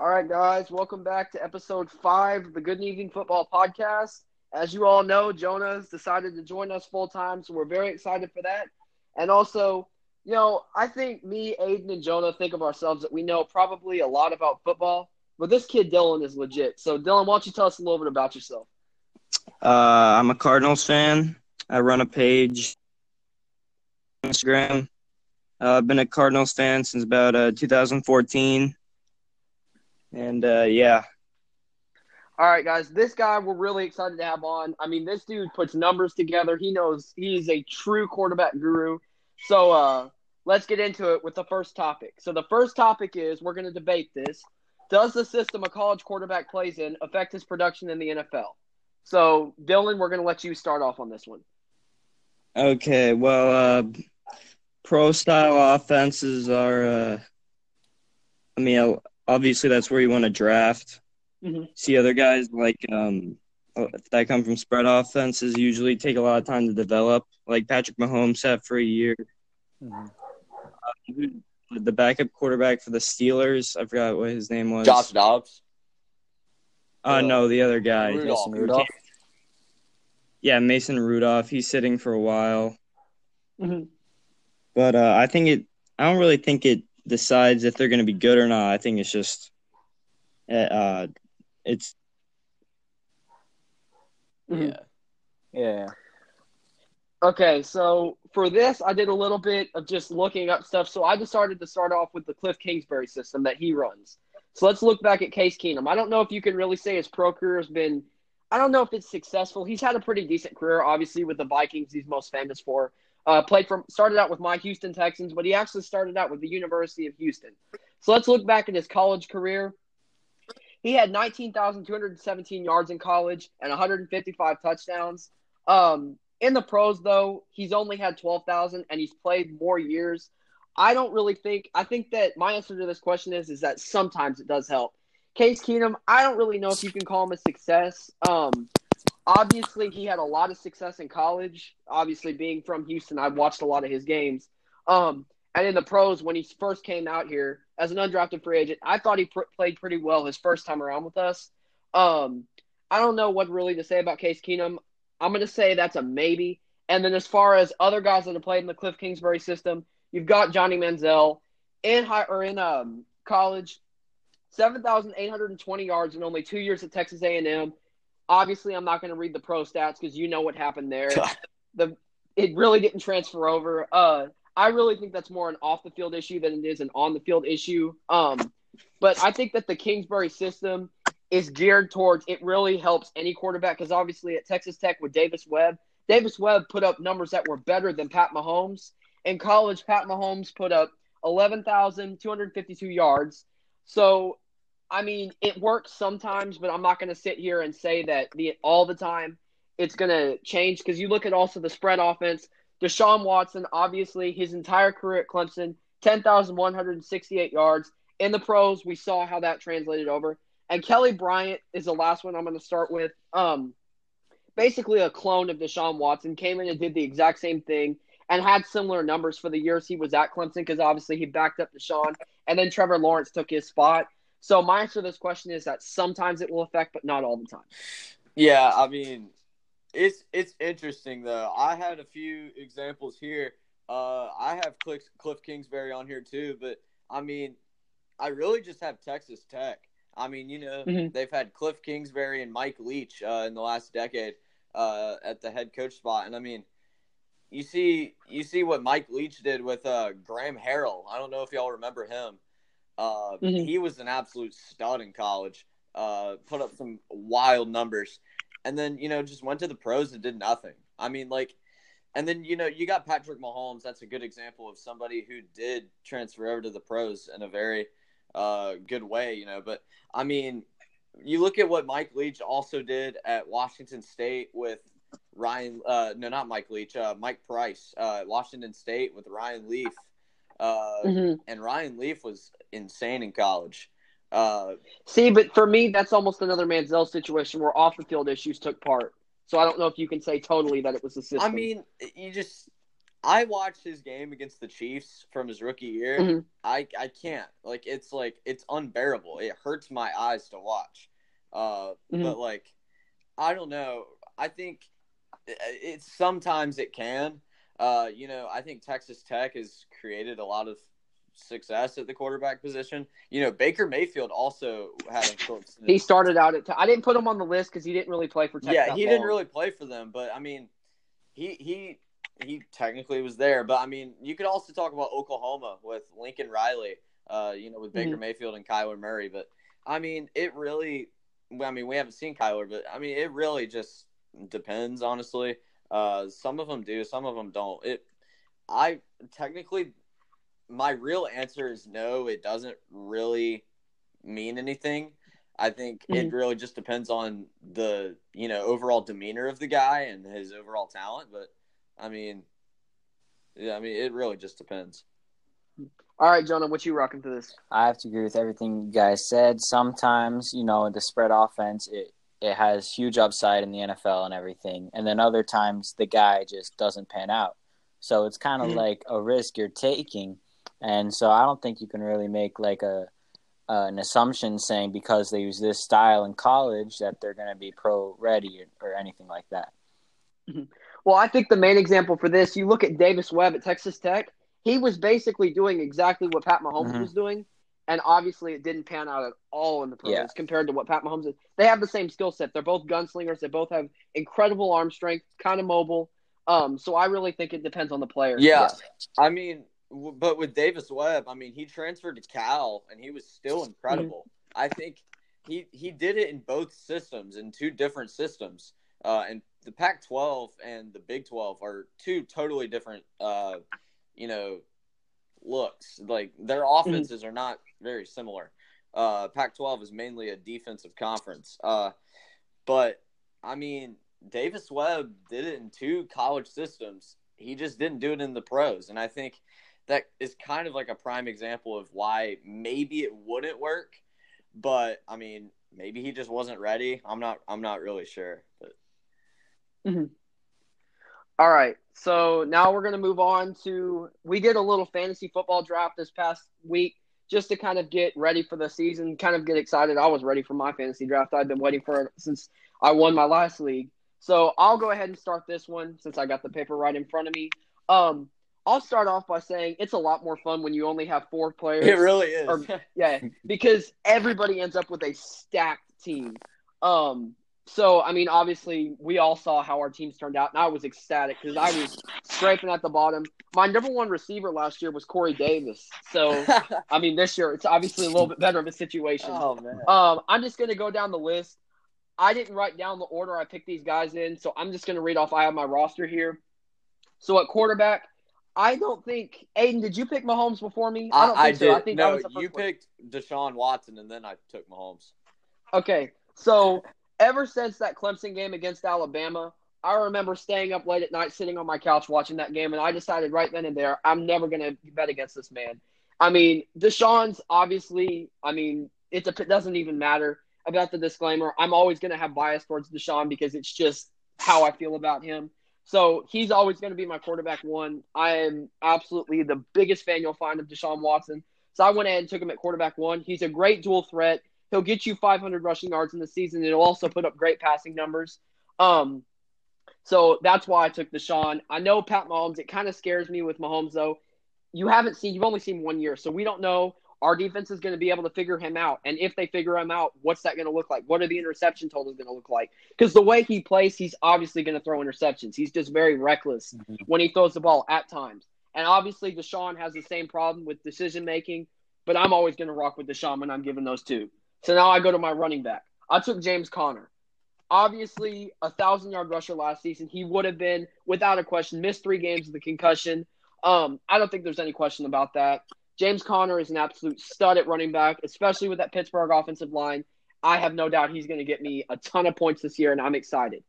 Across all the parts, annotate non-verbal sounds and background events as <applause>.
All right, guys, welcome back to episode five of the Good Evening Football Podcast. As you all know, Jonah's decided to join us full time, so we're very excited for that. And also, you know, I think me, Aiden, and Jonah think of ourselves that we know probably a lot about football, but this kid Dylan is legit. So, Dylan, why don't you tell us a little bit about yourself? Uh, I'm a Cardinals fan. I run a page Instagram. Uh, I've been a Cardinals fan since about uh, 2014. And uh, yeah, All right, guys, this guy we're really excited to have on. I mean, this dude puts numbers together. He knows he's a true quarterback guru. So, uh, let's get into it with the first topic. So, the first topic is we're going to debate this. Does the system a college quarterback plays in affect his production in the NFL? So, Dylan, we're going to let you start off on this one. okay. Well, uh, pro style offenses are. Uh, I mean, obviously that's where you want to draft. Mhm. See other guys like um, that come from spread offenses usually take a lot of time to develop. Like Patrick Mahomes sat for a year. The backup quarterback for the Steelers, I forgot what his name was. Josh Dobbs. Uh, no, the other guy. Rudolph. Mason Rudolph. Yeah, Mason Rudolph. He's sitting for a while. Mhm. But uh, I think it. I don't really think it decides if they're going to be good or not. I think it's just, uh, uh it's Mhm. Yeah. Yeah. Okay, so for this, I did a little bit of just looking up stuff. So I decided to start off with the Cliff Kingsbury system that he runs. So let's look back at Case Keenum. I don't know if you can really say his pro career has been, I don't know if it's successful. He's had a pretty decent career, obviously, with the Vikings, he's most famous for. Uh, played from, started out with my Houston Texans, but he actually started out with the University of Houston. So let's look back at his college career. He had 19,217 yards in college and 155 touchdowns. Um, in the pros, though, he's only had 12,000 and he's played more years. I don't really think, I think that my answer to this question is, is that sometimes it does help. Case Keenum, I don't really know if you can call him a success. Um, obviously, he had a lot of success in college. Obviously, being from Houston, I've watched a lot of his games. Um, and in the pros, when he first came out here as an undrafted free agent, I thought he pr- played pretty well his first time around with us. Um, I don't know what really to say about Case Keenum. I'm going to say that's a maybe. And then as far as other guys that have played in the Cliff Kingsbury system, you've got Johnny Manziel in high or in um, college, 7,820 yards in only two years at Texas A&M. Obviously, I'm not going to read the pro stats because you know what happened there. <laughs> the it really didn't transfer over. Uh, I really think that's more an off the field issue than it is an on the field issue. Um, but I think that the Kingsbury system is geared towards it really helps any quarterback because obviously at Texas Tech with Davis Webb, Davis Webb put up numbers that were better than Pat Mahomes. In college, Pat Mahomes put up 11,252 yards. So, I mean, it works sometimes, but I'm not going to sit here and say that the all the time it's going to change because you look at also the spread offense. Deshaun Watson, obviously, his entire career at Clemson, 10,168 yards. In the pros, we saw how that translated over. And Kelly Bryant is the last one I'm going to start with. Um, basically, a clone of Deshaun Watson came in and did the exact same thing and had similar numbers for the years he was at Clemson because obviously he backed up Deshaun. And then Trevor Lawrence took his spot. So my answer to this question is that sometimes it will affect, but not all the time. Yeah, I mean, it's it's interesting though. I had a few examples here. Uh, I have Cliff, Cliff Kingsbury on here too, but I mean, I really just have Texas Tech. I mean, you know, Mhm. they've had Cliff Kingsbury and Mike Leach uh, in the last decade uh, at the head coach spot, and I mean, you see, you see what Mike Leach did with uh, Graham Harrell. I don't know if y'all remember him. Uh, Mhm. He was an absolute stud in college. Uh, put up some wild numbers, and then you know just went to the pros and did nothing. I mean, like, and then you know you got Patrick Mahomes. That's a good example of somebody who did transfer over to the pros in a very uh, good way. You know, but I mean, you look at what Mike Leach also did at Washington State with Ryan. Uh, no, not Mike Leach. Uh, Mike Price. Uh, Washington State with Ryan Leaf. Uh, Mhm. and Ryan Leaf was insane in college. Uh, See, but for me, that's almost another Manziel situation where off the field issues took part. So I don't know if you can say totally that it was the system. I mean, you just, I watched his game against the Chiefs from his rookie year. Mhm. I I can't like it's like it's unbearable. It hurts my eyes to watch. Uh, Mhm. but like I don't know. I think it's sometimes it can. Uh, you know, I think Texas Tech has created a lot of success at the quarterback position. You know, Baker Mayfield also had a short. He started out at. I didn't put him on the list because he didn't really play for Tech. yeah, he didn't really play for them, but I mean, he he he technically was there. But I mean, you could also talk about Oklahoma with Lincoln Riley, uh, you know, with Baker Mm-hmm. Mayfield and Kyler Murray. But I mean, it really. I mean, we haven't seen Kyler, but I mean, it really just depends, honestly. Uh, some of them do, some of them don't. It, I technically, my real answer is no. It doesn't really mean anything. I think it Mhm. really just depends on the you know overall demeanor of the guy and his overall talent. But I mean, yeah, I mean it really just depends. All right, Jonah, what you rocking for this? I have to agree with everything you guys said. Sometimes, you know, the spread offense it it has huge upside in the NFL and everything, and then other times the guy just doesn't pan out. So it's kind of Mhm. like a risk you're taking, and so I don't think you can really make like a uh, an assumption saying because they use this style in college that they're going to be pro ready or, or anything like that. Well, I think the main example for this, you look at Davis Webb at Texas Tech. He was basically doing exactly what Pat Mahomes Mhm. was doing, and obviously it didn't pan out at all in the pros Yeah. compared to what Pat Mahomes is. They have the same skill set. They're both gunslingers. They both have incredible arm strength, kind of mobile. Um, so I really think it depends on the player. Yeah. I mean, w- but with Davis Webb, I mean, he transferred to Cal and he was still incredible. I think he he did it in both systems, in two different systems. Uh, and the Pac-12 and the Big 12 are two totally different, uh, you know, looks. Like their offenses are not very similar. Uh, Pac-12 is mainly a defensive conference. Uh, but I mean, Davis Webb did it in two college systems. He just didn't do it in the pros, and I think that is kind of like a prime example of why maybe it wouldn't work. But I mean, maybe he just wasn't ready. I'm not. I'm not really sure. But All right. So now we're going to move on to. We did a little fantasy football draft this past week just to kind of get ready for the season, kind of get excited. I was ready for my fantasy draft. I've been waiting for it since I won my last league. So I'll go ahead and start this one since I got the paper right in front of me. Um, I'll start off by saying it's a lot more fun when you only have four players. it really is. or- Yeah, <laughs> because everybody ends up with a stacked team. Um, so I mean, obviously, we all saw how our teams turned out, and I was ecstatic because I was scraping at the bottom. My number one receiver last year was Corey Davis. So <laughs> I mean, this year it's obviously a little bit better of a situation. oh man. Um, I'm just gonna go down the list. I didn't write down the order I picked these guys in, so I'm just gonna read off. I have my roster here. So at quarterback, I don't think Aiden. Did you pick Mahomes before me? I, don't I think did. so. I think I no, was the first you one. picked Deshaun Watson, and then I took Mahomes. Okay, so ever since that Clemson game against Alabama, I remember staying up late at night, sitting on my couch watching that game, and I decided right then and there, I'm never going to bet against this man. I mean, Deshaun's obviously, I mean, it dep- doesn't even matter about the disclaimer. I'm always going to have bias towards Deshaun because it's just how I feel about him. So he's always going to be my quarterback one. I am absolutely the biggest fan you'll find of Deshaun Watson. So I went ahead and took him at quarterback one. He's a great dual threat. He'll get you 500 rushing yards in the season. It'll also put up great passing numbers. Um, so that's why I took Deshaun. I know Pat Mahomes. It kind of scares me with Mahomes though. You haven't seen. You've only seen one year, so we don't know. Our defense is going to be able to figure him out, and if they figure him out, what's that going to look like? What are the interception totals going to look like? Because the way he plays, he's obviously going to throw interceptions. He's just very reckless when he throws the ball at times. And obviously, Deshaun has the same problem with decision making, but I'm always going to rock with Deshaun when I'm giving those two. So now I go to my running back. I took James Conner. Obviously, a thousand yard rusher last season. He would have been, without a question, missed three games with the concussion. Um, I don't think there's any question about that. James Conner is an absolute stud at running back, especially with that Pittsburgh offensive line. I have no doubt he's going to get me a ton of points this year, and I'm excited.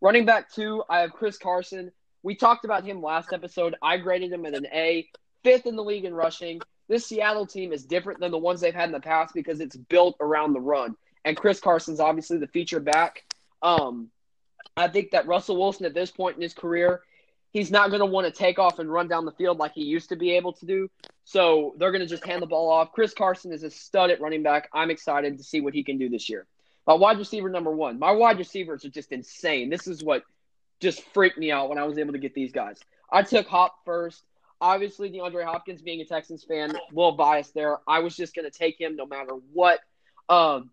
Running back two, I have Chris Carson. We talked about him last episode. I graded him at an A, fifth in the league in rushing. This Seattle team is different than the ones they've had in the past because it's built around the run. And Chris Carson's obviously the feature back. Um, I think that Russell Wilson at this point in his career, he's not going to want to take off and run down the field like he used to be able to do. So they're going to just hand the ball off. Chris Carson is a stud at running back. I'm excited to see what he can do this year. My wide receiver number one. My wide receivers are just insane. This is what just freaked me out when I was able to get these guys. I took Hop first. Obviously, DeAndre Hopkins, being a Texans fan, little biased there. I was just going to take him no matter what. Um,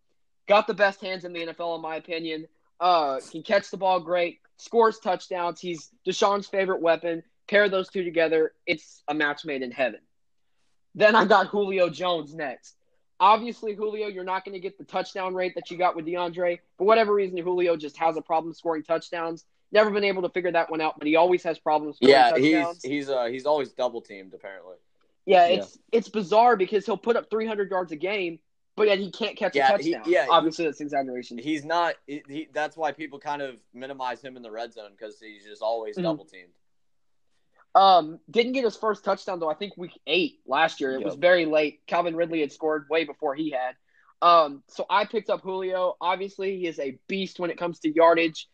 got the best hands in the NFL, in my opinion. Uh, can catch the ball great, scores touchdowns. He's Deshaun's favorite weapon. Pair those two together, it's a match made in heaven. Then I got Julio Jones next. Obviously, Julio, you're not going to get the touchdown rate that you got with DeAndre. For whatever reason, Julio just has a problem scoring touchdowns. Never been able to figure that one out, but he always has problems scoring Yeah, touchdowns. he's he's uh he's always double teamed apparently. Yeah, it's it's bizarre because he'll put up 300 yards a game, but yet he can't catch Yeah, a he- touchdown. yeah, obviously that's exaggeration. He's not. He, he, that's why people kind of minimize him in the red zone because he's just always Mhm. double teamed. Um, didn't get his first touchdown though. I think week eight last year. It was very late. Calvin Ridley had scored way before he had. Um, so I picked up Julio. Obviously, he is a beast when it comes to yardage.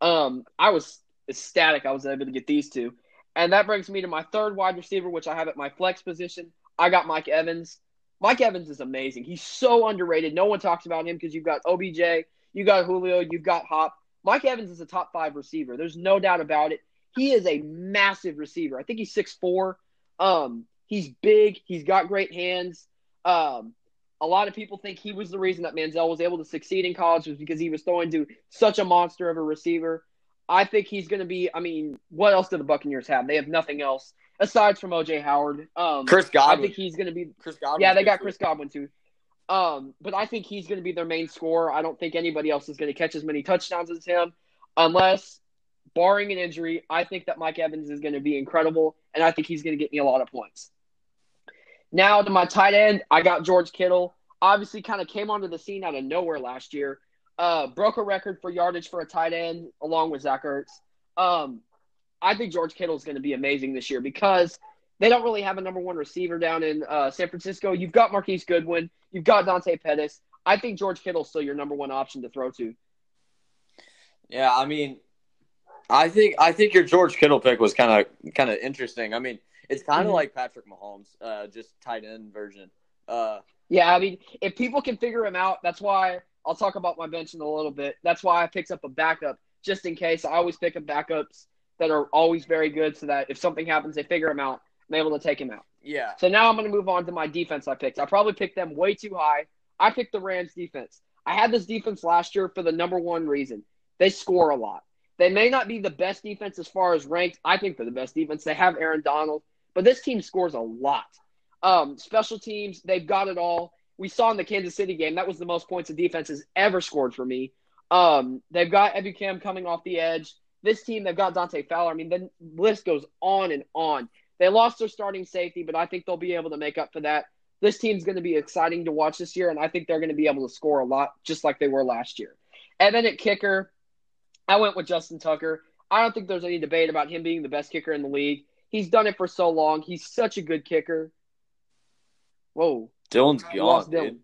Um, I was ecstatic I was able to get these two, and that brings me to my third wide receiver, which I have at my flex position. I got Mike Evans. Mike Evans is amazing. He's so underrated. No one talks about him because you've got OBJ, you got Julio, you've got Hop. Mike Evans is a top five receiver. There's no doubt about it. He is a massive receiver. I think he's six four. Um, he's big. He's got great hands. Um, a lot of people think he was the reason that Manziel was able to succeed in college was because he was throwing to such a monster of a receiver. I think he's going to be. I mean, what else do the Buccaneers have? They have nothing else aside from OJ Howard. Um, Chris I think he's going to be Chris Godwin. yeah, they got Chris Godwin too. Um, but I think he's going to be their main scorer. I don't think anybody else is going to catch as many touchdowns as him, unless, barring an injury, I think that Mike Evans is going to be incredible, and I think he's going to get me a lot of points. Now to my tight end, I got George Kittle. Obviously, kind of came onto the scene out of nowhere last year. Uh, broke a record for yardage for a tight end along with Zach Ertz. Um, I think George Kittle is going to be amazing this year because they don't really have a number one receiver down in uh, San Francisco. You've got Marquise Goodwin. You've got Dante Pettis. I think George Kittle's still your number one option to throw to. Yeah, I mean, I think I think your George Kittle pick was kind of kind of interesting. I mean, it's kind of Mhm. like Patrick Mahomes, uh, just tight end version. Uh, Yeah, I mean, if people can figure him out, that's why I'll talk about my bench in a little bit. That's why I picked up a backup just in case. I always pick up backups that are always very good so that if something happens, they figure him out. I'm able to take him out. yeah, So now I'm going to move on to my defense I picked. I probably picked them way too high. I picked the Rams defense. I had this defense last year for the number one reason. They score a lot. They may not be the best defense as far as ranked. I think they're the best defense. They have Aaron Donald, but this team scores a lot. Um, special teams, they've got it all. We saw in the Kansas City game, that was the most points a defense has ever scored for me. Um, they've got Ebukam coming off the edge. This team, they've got Dante Fowler. I mean, the list goes on and on. They lost their starting safety, but I think they'll be able to make up for that. This team's going to be exciting to watch this year, and I think they're going to be able to score a lot, just like they were last year. And then at kicker, I went with Justin Tucker. I don't think there's any debate about him being the best kicker in the league. He's done it for so long. He's such a good kicker. Whoa, Dylan's lost gone,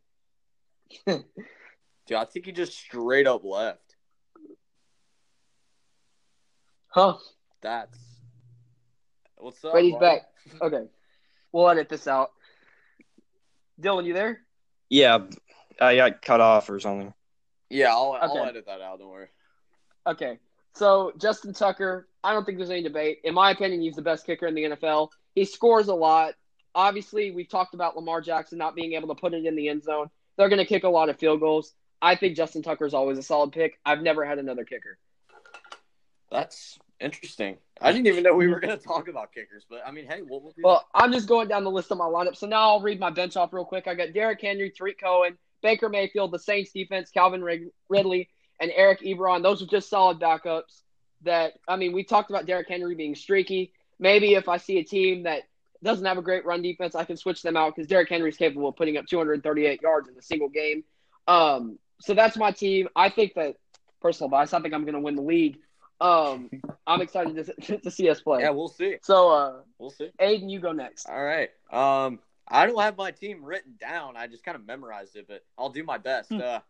dude. <laughs> Dude, I think he just straight up left. Huh? That's what's up. Wait, he's back. <laughs> Okay, we'll edit this out. Dylan, you there? Yeah, I got cut off or something. Yeah, I'll, I'll edit that out. Don't worry. Okay. So Justin Tucker, I don't think there's any debate. In my opinion, he's the best kicker in the NFL. He scores a lot. Obviously, we've talked about Lamar Jackson not being able to put it in the end zone. They're going to kick a lot of field goals. I think Justin Tucker is always a solid pick. I've never had another kicker. That's interesting. I didn't even know we were going to talk about kickers, but I mean, hey, we'll, we'll Well, I'm just going down the list of my lineup. So now I'll read my bench off real quick. I got Derrick Henry, Tarik Cohen, Baker Mayfield, the Saints defense, Calvin Ridley, and Eric Ebron. Those are just solid backups. That I mean, we talked about Derrick Henry being streaky. Maybe if I see a team that doesn't have a great run defense, I can switch them out because Derrick Henry is capable of putting up 238 yards in a single game. Um, so that's my team. I think that personal bias. I think I'm going to win the league. Um, I'm excited to, <laughs> to see us play. Yeah, we'll see. So, uh, We'll see. Aiden, you go next. All right. Um, I don't have my team written down. I just kind of memorized it, but I'll do my best. Hmm. Uh,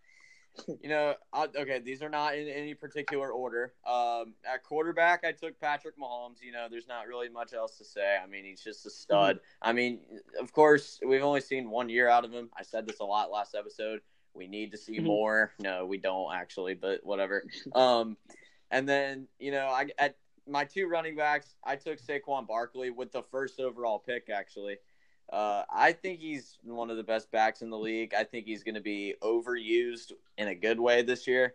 you know, I, okay, these are not in any particular order. Um, at quarterback, I took Patrick Mahomes. You know, there's not really much else to say. I mean, he's just a stud. I mean, of course, we've only seen one year out of him. I said this a lot last episode. We need to see <laughs> more. No, we don't actually, but whatever. Um, and then you know, I at my two running backs, I took Saquon Barkley with the first overall pick. Actually, uh, I think he's one of the best backs in the league. I think he's going to be overused in a good way this year,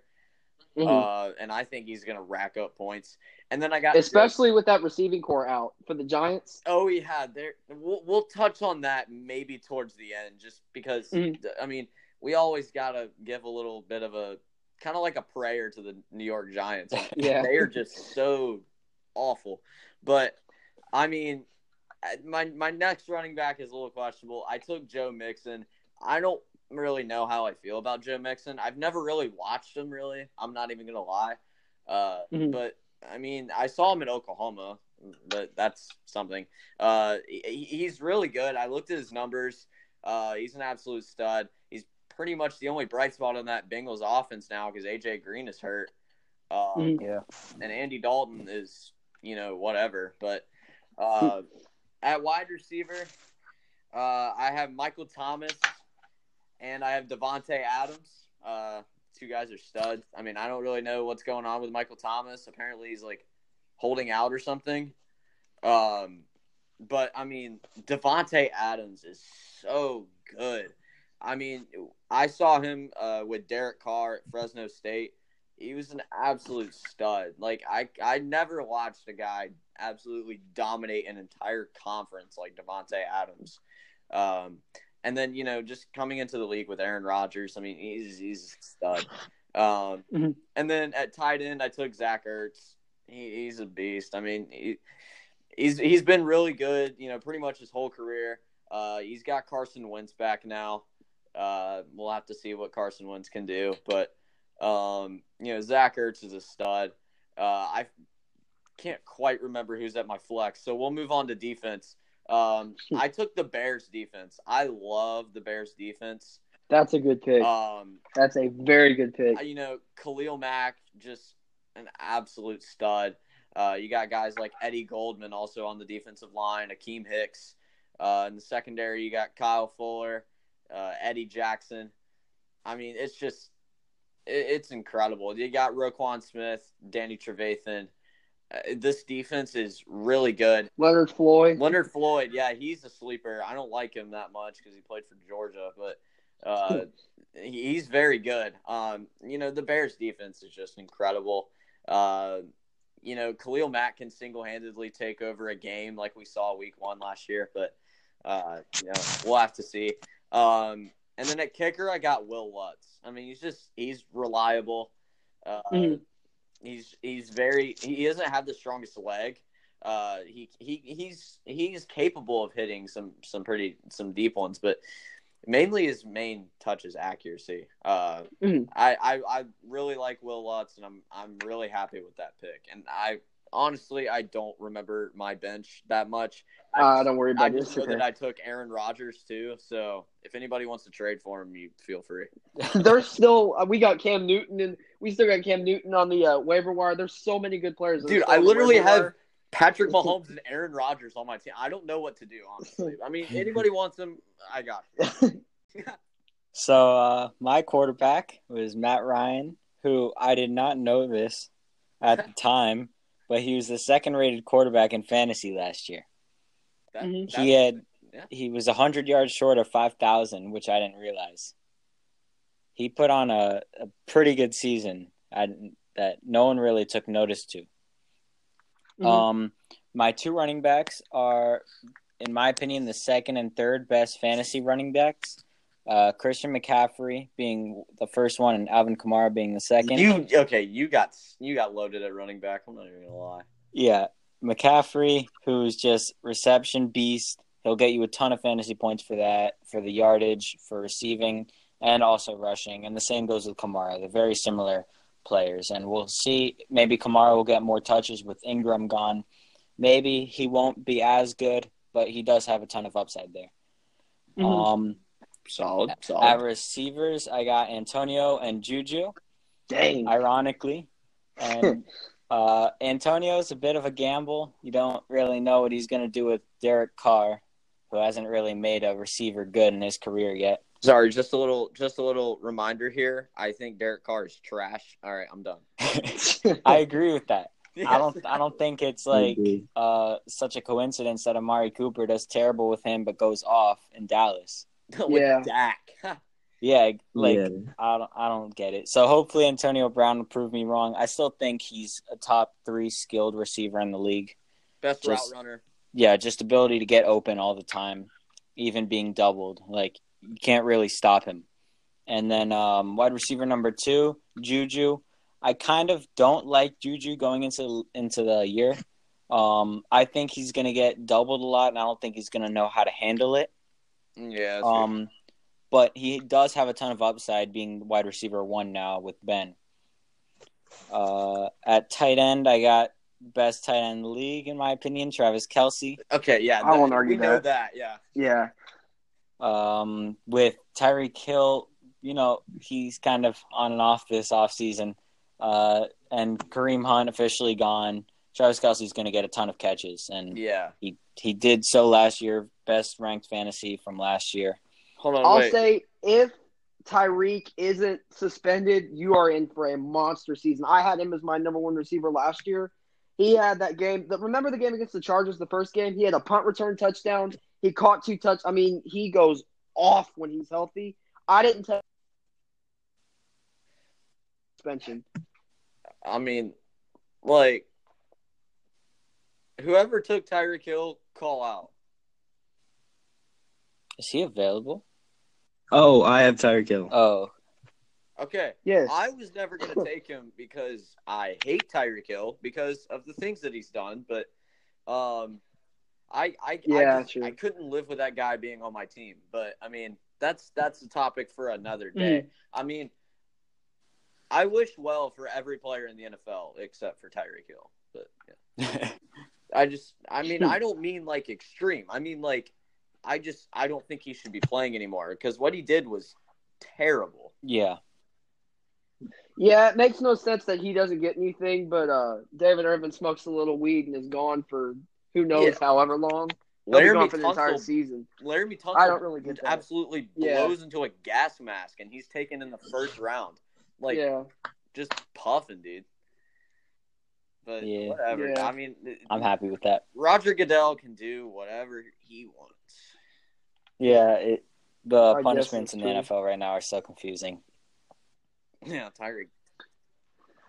Mhm. uh, and I think he's going to rack up points. And then I got Especially with that receiving corps out for the Giants. Oh yeah, there. We'll, we'll touch on that maybe towards the end, just because. Mhm. I mean, we always gotta give a little bit of a kind of like a prayer to the New York Giants. <laughs> Yeah. they are just so awful. But I mean, my my next running back is a little questionable. I took Joe Mixon. I don't really know how I feel about Joe Mixon. I've never really watched him. Really, I'm not even gonna lie. Uh, Mhm. But I mean, I saw him in Oklahoma, but that's something. Uh, he, he's really good. I looked at his numbers. Uh, he's an absolute stud. He's pretty much the only bright spot on that Bengals offense now because AJ Green is hurt. Um, Mhm. Yeah. and Andy Dalton is, you know, whatever. But uh, <laughs> at wide receiver, uh, I have Michael Thomas and I have Davante Adams. Uh, two guys are studs. I mean, I don't really know what's going on with Michael Thomas. Apparently, he's like holding out or something. Um, but I mean, Davante Adams is so good. I mean, I saw him uh, with Derek Carr at Fresno State. He was an absolute stud. Like I, I never watched a guy absolutely dominate an entire conference like Davante Adams. Um, and then you know, just coming into the league with Aaron Rodgers, I mean, he's he's a stud. Um, Mhm. And then at tight end, I took Zach Ertz. He, he's a beast. I mean, he, he's he's been really good. You know, pretty much his whole career. Uh, he's got Carson Wentz back now. Uh, we'll have to see what Carson Wentz can do, but um, you know, Zach Ertz is a stud. Uh, I can't quite remember who's at my flex, so we'll move on to defense. Um, I took the Bears defense. I love the Bears defense. That's a good pick. Um, That's a very good pick. you know, Khalil Mack, just an absolute stud. Uh, you got guys like Eddie Goldman also on the defensive line, Akiem Hicks. Uh, in the secondary, you got Kyle Fuller, uh, Eddie Jackson. I mean, it's just, it, it's incredible. You got Roquan Smith, Danny Trevathan. Uh, this defense is really good. Leonard Floyd. Leonard Floyd, yeah, he's a sleeper. I don't like him that much because he played for Georgia, but uh, he's very good. Um, you know, the Bears' defense is just incredible. Uh, you know, Khalil Mack can single handedly take over a game like we saw week one last year, but uh, you know, we'll have to see. Um, and then at kicker, I got Will Lutz. I mean, he's just he's reliable. Uh, Mhm. He's he's very he doesn't have the strongest leg. Uh, he he he's he's capable of hitting some some pretty some deep ones, but mainly his main touch is accuracy. Uh, Mhm. I, I I really like Will Lutz, and I'm I'm really happy with that pick. And I honestly I don't remember my bench that much. Uh, don't worry about I about just it. know that I took Aaron Rodgers too. So if anybody wants to trade for him, you feel free. <laughs> There's still uh, we got Cam Newton and we still got Cam Newton on the uh, waiver wire. There's so many good players. Dude, I literally have wire. Patrick <laughs> Mahomes and Aaron Rodgers on my team. I don't know what to do, honestly. I mean, <laughs> anybody wants him, I got. You. So uh, my quarterback was Matt Ryan, who I did not know this at the time, but he was the second rated quarterback in fantasy last year. That, Mhm. that- He had yeah. he was hundred yards short of five thousand, which I didn't realize. He put on a, a pretty good season I, that no one really took notice to. Mhm. Um, my two running backs are, in my opinion, the second and third best fantasy running backs. Uh, Christian McCaffrey being the first one, and Alvin Kamara being the second. You okay? You got you got loaded at running back. I'm not even gonna lie. Yeah, McCaffrey, who's just reception beast. He'll get you a ton of fantasy points for that, for the yardage, for receiving, and also rushing. And the same goes with Kamara. They're very similar players. And we'll see. Maybe Kamara will get more touches with Ingram gone. Maybe he won't be as good, but he does have a ton of upside there. Mhm. Um, Solid, solid. At receivers, I got Antonio and Juju, Dang. ironically. And uh, Antonio's a bit of a gamble. You don't really know what he's going to do with Derek Carr, who hasn't really made a receiver good in his career yet. Sorry, just a little, just a little reminder here. I think Derek Carr is trash. All right, I'm done. <laughs> I agree with that. <laughs> I don't. I don't think it's like uh, such a coincidence that Amari Cooper does terrible with him, but goes off in Dallas. <laughs> With Yeah. Dak. <laughs> Yeah, like Yeah. I don't. I don't get it. So hopefully Antonio Brown will prove me wrong. I still think he's a top three skilled receiver in the league. Best Just- route runner. Yeah, just ability to get open all the time, even being doubled. Like you can't really stop him. And then um, wide receiver number two, Juju. I kind of don't like Juju going into into the year. Um, I think he's going to get doubled a lot, and I don't think he's going to know how to handle it. Yeah. that's Um, but he does have a ton of upside, being wide receiver one now with Ben. Uh, at tight end, I got best tight end in the league in my opinion, Travis Kelce. okay. Yeah. I won't that- argue we know that. that. Yeah. yeah. Um, with Tyreek Hill, you know he's kind of on and off this offseason. Uh, and Kareem Hunt officially gone. Travis Kelce's going to get a ton of catches, and Yeah. he he did so last year. Best ranked fantasy from last year. Hold on. I'll wait. say if Tyreek isn't suspended, you are in for a monster season. I had him as my number one receiver last year. He had that game. The, remember the game against the Chargers, the first game? He had a punt return touchdown. He caught two touch. I mean, he goes off when he's healthy. I didn't tell suspension. I mean, like, whoever took Tyreek Hill, call out. Is he available? Oh, I have Tyreek Hill. Oh, Okay. Yes. I was never going <laughs> to take him because I hate Tyreek Hill because of the things that he's done, but um, I I Yeah, I, just. I couldn't live with that guy being on my team. But I mean, that's that's a topic for another Mm-hmm. day. I mean, I wish well for every player in the NFL except for Tyreek Hill, but yeah. <laughs> I just, I mean, <laughs> I don't mean like extreme. I mean like, I just, I don't think he should be playing anymore because what he did was terrible. yeah. Yeah, it makes no sense that he doesn't get anything, but uh, David Irvin smokes a little weed and is gone for who knows Yeah. however long. He'll be Laremy gone for the entire season. Laremy Tunsil I don't really get that. absolutely Yeah. blows into a gas mask, and he's taken in the first round. Like, yeah, just puffing, dude. But Yeah. whatever. Yeah. I mean, I'm happy with that. Roger Goodell can do whatever he wants. Yeah, it, the I punishments in the true. NFL right now are so confusing. Yeah, Tyreek.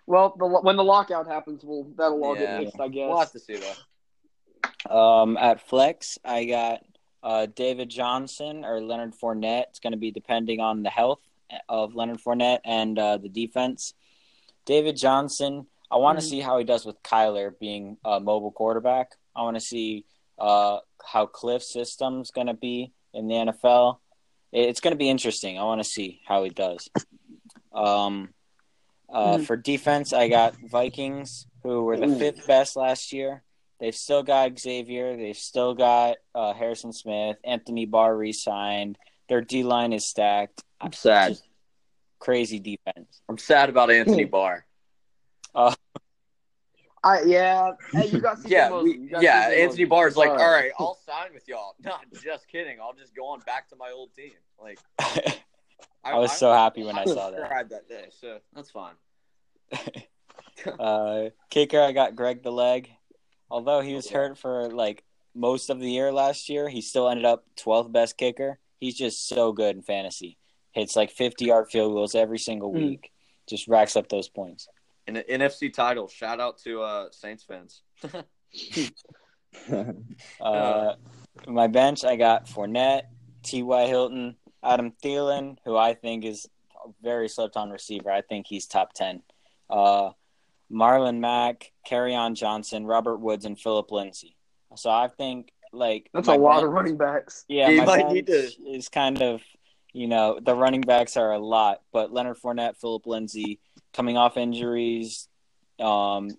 well, the, when the lockout happens, we'll that'll all Yeah. get mixed, I guess. We'll have to see though. Um, at flex, I got uh, David Johnson or Leonard Fournette. It's going to be depending on the health of Leonard Fournette and uh, the defense. David Johnson, I want to Mhm. see how he does with Kyler being a mobile quarterback. I want to see uh, how Cliff's system's going to be in the NFL. It's going to be interesting. I want to see how he does. Um, uh, Mhm. For defense, I got Vikings, who were the Ooh. fifth best last year. They've still got Xavier. They've still got uh, Harrison Smith. Anthony Barr re-signed. Their D line is stacked. I'm sad. Just crazy defense. I'm sad about Anthony Barr. I yeah, hey, you got <laughs> Yeah, we, You got yeah. Anthony Mosley. Barr's like, all right, <laughs> I'll sign with y'all. <laughs> Not just kidding. I'll just go on back to my old team. Like, I was so happy when I saw that. subscribed that day, so that's fine. uh, kicker, I got Greg the Leg. Although he was hurt for like most of the year last year, he still ended up 12th best kicker. He's just so good in fantasy. Hits like 50 yard field goals every single Mm. week. Just racks up those points. An NFC title. Shout out to uh, Saints fans. <laughs> <laughs> Uh, my bench, I got Fournette, T.Y. Hilton, Adam Thielen, who I think is a very slept on receiver. I think he's top 10. Uh, Marlon Mack, on Johnson, Robert Woods, and Philip Lindsay. So I think like That's a lot bench- of running backs. Yeah, You my might bench need to- is kind of you know the running backs are a lot, but Leonard Fournette, Philip Lindsay, coming off injuries. Um,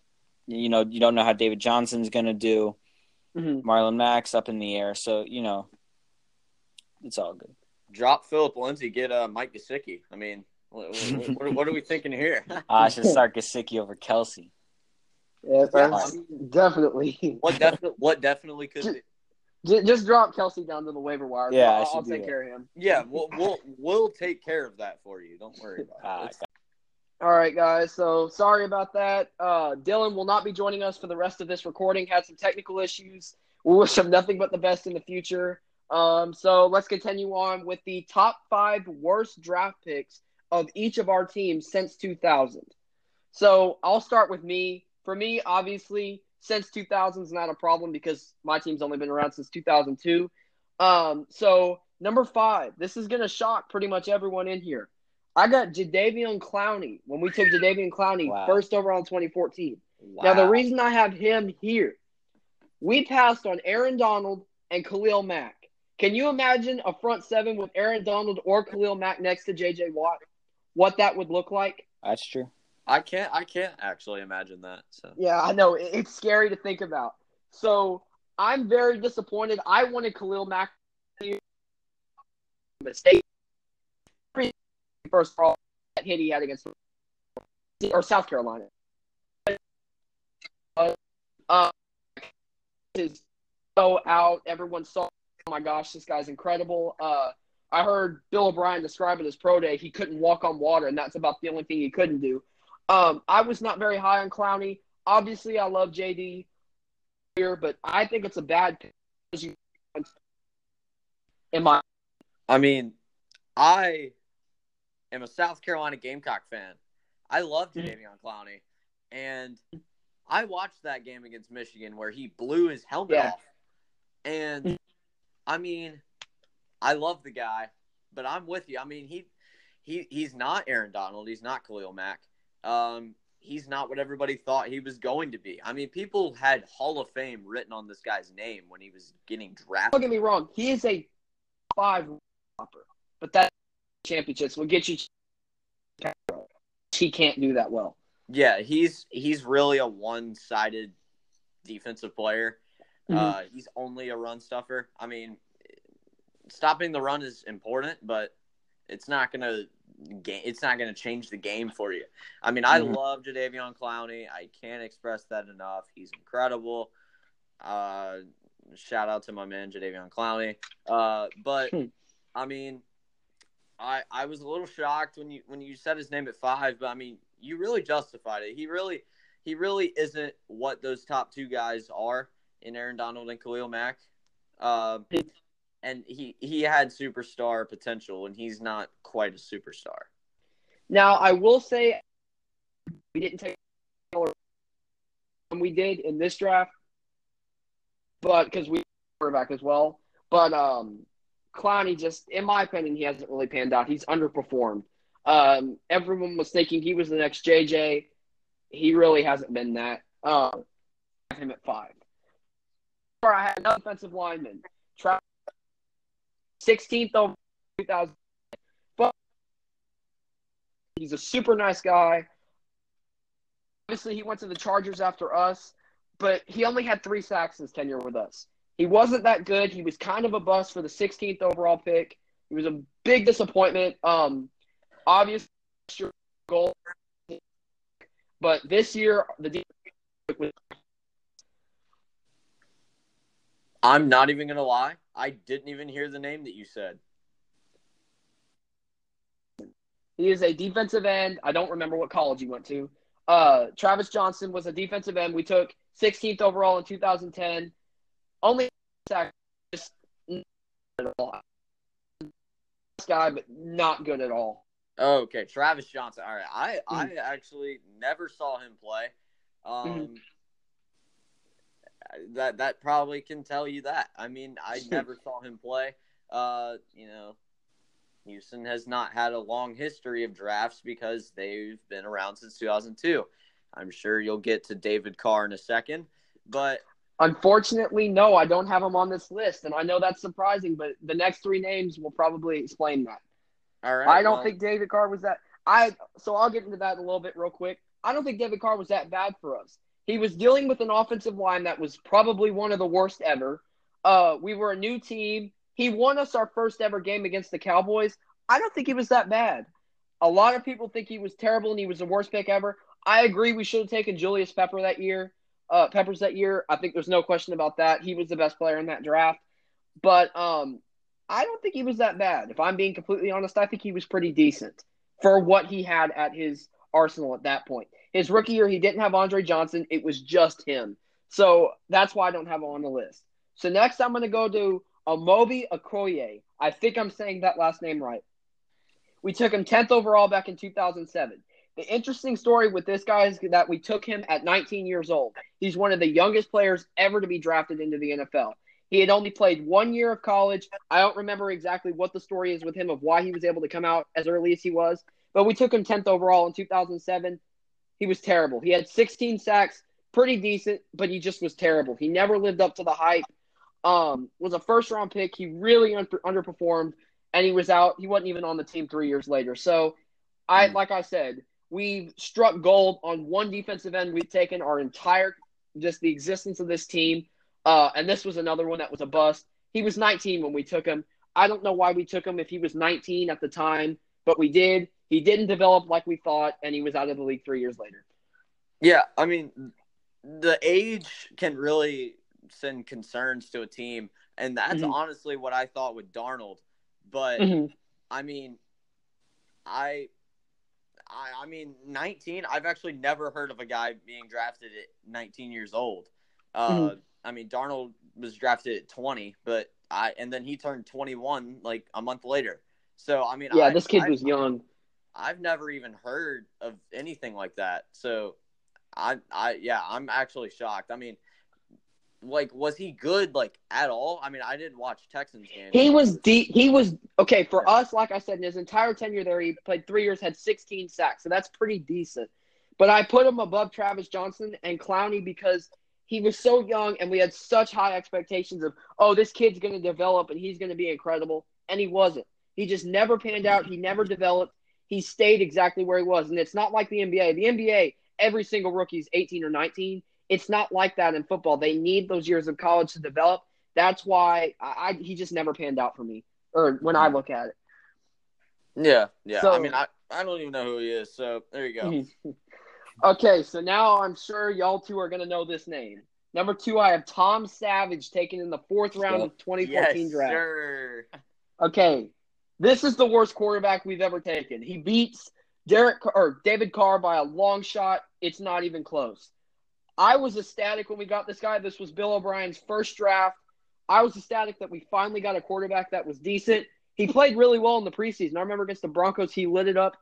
you know you don't know how David Johnson's going to do. Mhm. Marlon Mack's up in the air, so you know it's all good. drop Philip Lindsay, get uh, Mike Gesicki. I mean, what, what, what, are we thinking here? <laughs> I should start Gesicki over Kelce. Yeah, Yeah, that's- I definitely. What definitely, what definitely could be. Just drop Kelce down to the waiver wire. Yeah, I I'll, should I'll take that. care of him. Yeah, we'll we'll we'll take care of that for you. Don't worry about Ah, it. All right, guys. So sorry about that. Uh, Dylan will not be joining us for the rest of this recording. Had some technical issues. We wish him nothing but the best in the future. Um, so let's continue on with the top five worst draft picks of each of our teams since 2000. So I'll start with me. For me, obviously, since 2000 is not a problem because my team's only been around since 2002. Um, so number five, this is gonna shock pretty much everyone in here. I got Jadeveon Clowney when we took Jadeveon Clowney Wow. first overall in 2014. Now, the reason I have him here, we passed on Aaron Donald and Khalil Mack. Can you imagine a front seven with Aaron Donald or Khalil Mack next to JJ Watt? What that would look like? That's true. I can't I can't actually imagine that. So Yeah, I know. It's scary to think about. So I'm very disappointed. I wanted Khalil Mack. Mistake. First of all, that hit he had against or South Carolina. Uh, is so out. Everyone saw. Oh my gosh, this guy's incredible. Uh, I heard Bill O'Brien describe it as pro day. He couldn't walk on water, and that's about the only thing he couldn't do. Um, I was not very high on Clowney. Obviously, I love JD here, but I think it's a bad. In my I mean, I am a South Carolina Gamecock fan. I love Mhm. Jadeveon Clowney, and I watched that game against Michigan where he blew his helmet Yeah. off. And I mean, I love the guy, but I'm with you. I mean, he he he's not Aaron Donald. He's not Khalil Mack. Um, he's not what everybody thought he was going to be. I mean, people had Hall of Fame written on this guy's name when he was getting drafted. don't get me wrong, he is a five hopper, but that championships will get you. He can't do that well. Yeah, he's he's really a one-sided defensive player. Mhm. Uh, he's only a run stuffer. I mean, stopping the run is important, but it's not gonna it's not gonna change the game for you. I mean, I Mhm. love Jadeveon Clowney. I can't express that enough. He's incredible. Uh, shout out to my man Jadeveon Clowney. Uh, but Hmm. I mean, I I was a little shocked when you when you said his name at five, but I mean, you really justified it. He really he really isn't what those top two guys are in Aaron Donald and Khalil Mack. Um, and he he had superstar potential, and he's not quite a superstar. Now, I will say we didn't take we did in this draft, but because we quarterback as well. But um, Clowney just, in my opinion, he hasn't really panned out. He's underperformed. Um, everyone was thinking he was the next JJ. He really hasn't been that. Um, him at five. Or I had another defensive lineman, Travis, 16th over 2000. But he's a super nice guy. Obviously, he went to the Chargers after us, but he only had three sacks in his tenure with us. He wasn't that good. He was kind of a bust for the 16th overall pick. He was a big disappointment. Um, obviously, your goal, but this year the I'm not even gonna lie. I didn't even hear the name that you said. He is a defensive end. I don't remember what college he went to. Uh, Travis Johnson was a defensive end. We took 16th overall in 2010. Only sack, just not at all. This guy, but not good at all. Oh, okay, Travis Johnson. All right, I I Mm. actually never saw him play. Um, Mm-hmm. that that probably can tell you that. I mean, I <laughs> never saw him play. Uh, you know, Houston has not had a long history of drafts because they've been around since 2002. I'm sure you'll get to David Carr in a second, but Unfortunately, no, I don't have him on this list, and I know that's surprising, but the next three names will probably explain that. all right. I don't well, think David Carr was that. I so I'll get into that in a little bit real quick. I don't think David Carr was that bad for us. He was dealing with an offensive line that was probably one of the worst ever. Uh, we were a new team. he won us our first ever game against the Cowboys. I don't think he was that bad. A lot of people think he was terrible and he was the worst pick ever. I agree. We should have taken Julius Pepper that year. Uh, Peppers that year. I think there's no question about that. He was the best player in that draft. But um, I don't think he was that bad. If I'm being completely honest, I think he was pretty decent for what he had at his arsenal at that point. His rookie year, he didn't have Andre Johnson. It was just him. So that's why I don't have him on the list. So next, I'm going to go to Amobi Okoye. I think I'm saying that last name right. We took him 10th overall back in 2007. The interesting story with this guy is that we took him at 19 years old. He's one of the youngest players ever to be drafted into the NFL. He had only played one year of college. I don't remember exactly what the story is with him of why he was able to come out as early as he was, but we took him 10th overall in 2007. He was terrible. He had 16 sacks, pretty decent, but he just was terrible. He never lived up to the hype. Um, was a first round pick. He really under- underperformed, and he was out. He wasn't even on the team three years later. So, I like I said, we struck gold on one defensive end. We've taken our entire just the existence of this team, uh, and this was another one that was a bust. He was 19 when we took him. I don't know why we took him if he was 19 at the time, but we did. He didn't develop like we thought, and he was out of the league three years later. Yeah, I mean, the age can really send concerns to a team, and that's Mhm. honestly what I thought with Darnold. But Mhm. I mean, I, I, I mean, 19. I've actually never heard of a guy being drafted at 19 years old. Uh, Mhm. I mean, Darnold was drafted at 20, but I, and then he turned 21 like a month later. So I mean, Yeah, I, this kid I- was young. I've never even heard of anything like that. So I I yeah, I'm actually shocked. I mean, like was he good like at all? I mean, I didn't watch Texans games. He was deep. He was okay for us. Like I said, in his entire tenure there, he played three years, had 16 sacks, so that's pretty decent. But I put him above Travis Johnson and Clowney because he was so young, and we had such high expectations of, oh, this kid's going to develop and he's going to be incredible, and he wasn't. He just never panned out. He never developed. He stayed exactly where he was, and it's not like the NBA. The NBA, every single rookie's 18 or 19. It's not like that in football. They need those years of college to develop. That's why I, I he just never panned out for me, or when I mm-hmm. look at it. Yeah, yeah. So- I mean, I I don't even know who he is. So there you go. <laughs> okay, so now I'm sure y'all two are gonna know this name. Number two, I have Tom Savage taken in the fourth round of 2014 yes, draft. sir. Okay, this is the worst quarterback we've ever taken. He beats Derek or David Carr by a long shot. It's not even close. I was ecstatic when we got this guy. This was Bill O'Brien's first draft. I was ecstatic that we finally got a quarterback that was decent. He played really well in the preseason. I remember against the Broncos, he lit it up.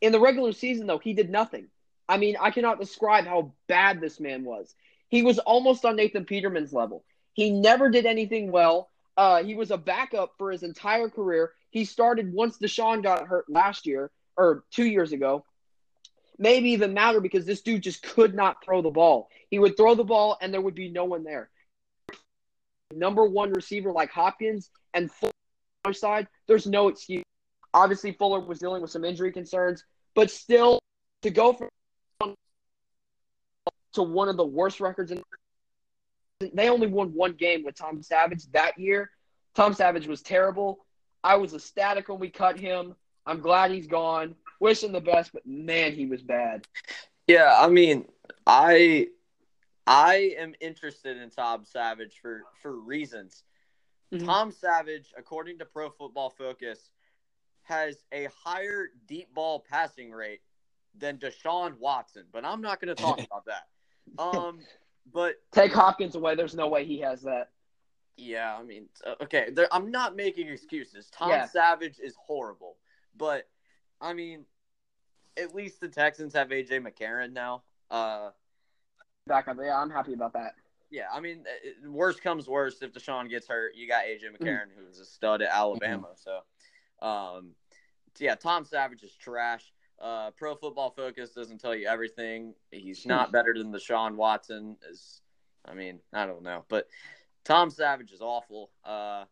In the regular season, though, he did nothing. I mean, I cannot describe how bad this man was. He was almost on Nathan Peterman's level. He never did anything well. Uh, he was a backup for his entire career. He started once Deshaun got hurt last year or two years ago. Maybe even matter because this dude just could not throw the ball. He would throw the ball and there would be no one there. Number one receiver like Hopkins and Fuller side, there's no excuse. Obviously, Fuller was dealing with some injury concerns, but still to go from to one of the worst records in they only won one game with Tom Savage that year. Tom Savage was terrible. I was ecstatic when we cut him. I'm glad he's gone. Wish him the best, but man, he was bad. Yeah, I mean, I I am interested in Tom Savage for for reasons. Mhm. Tom Savage, according to Pro Football Focus, has a higher deep ball passing rate than Deshaun Watson, but I'm not going to talk <laughs> about that. Um, but Take Hopkins away. There's no way he has that. yeah, I mean, okay, there, I'm not making excuses. Tom Yeah. Savage is horrible, but I mean, at least the Texans have AJ McCarron now. Uh, Back up. Yeah, I'm happy about that. Yeah, I mean, it- worst comes worst. If Deshaun gets hurt, you got AJ Mm-hmm. McCarron, who's a stud at Alabama. So, um, yeah, Tom Savage is trash. Uh, Pro Football Focus doesn't tell you everything. He's not better than Deshaun Watson. Is I mean, I don't know, but Tom Savage is awful. Uh,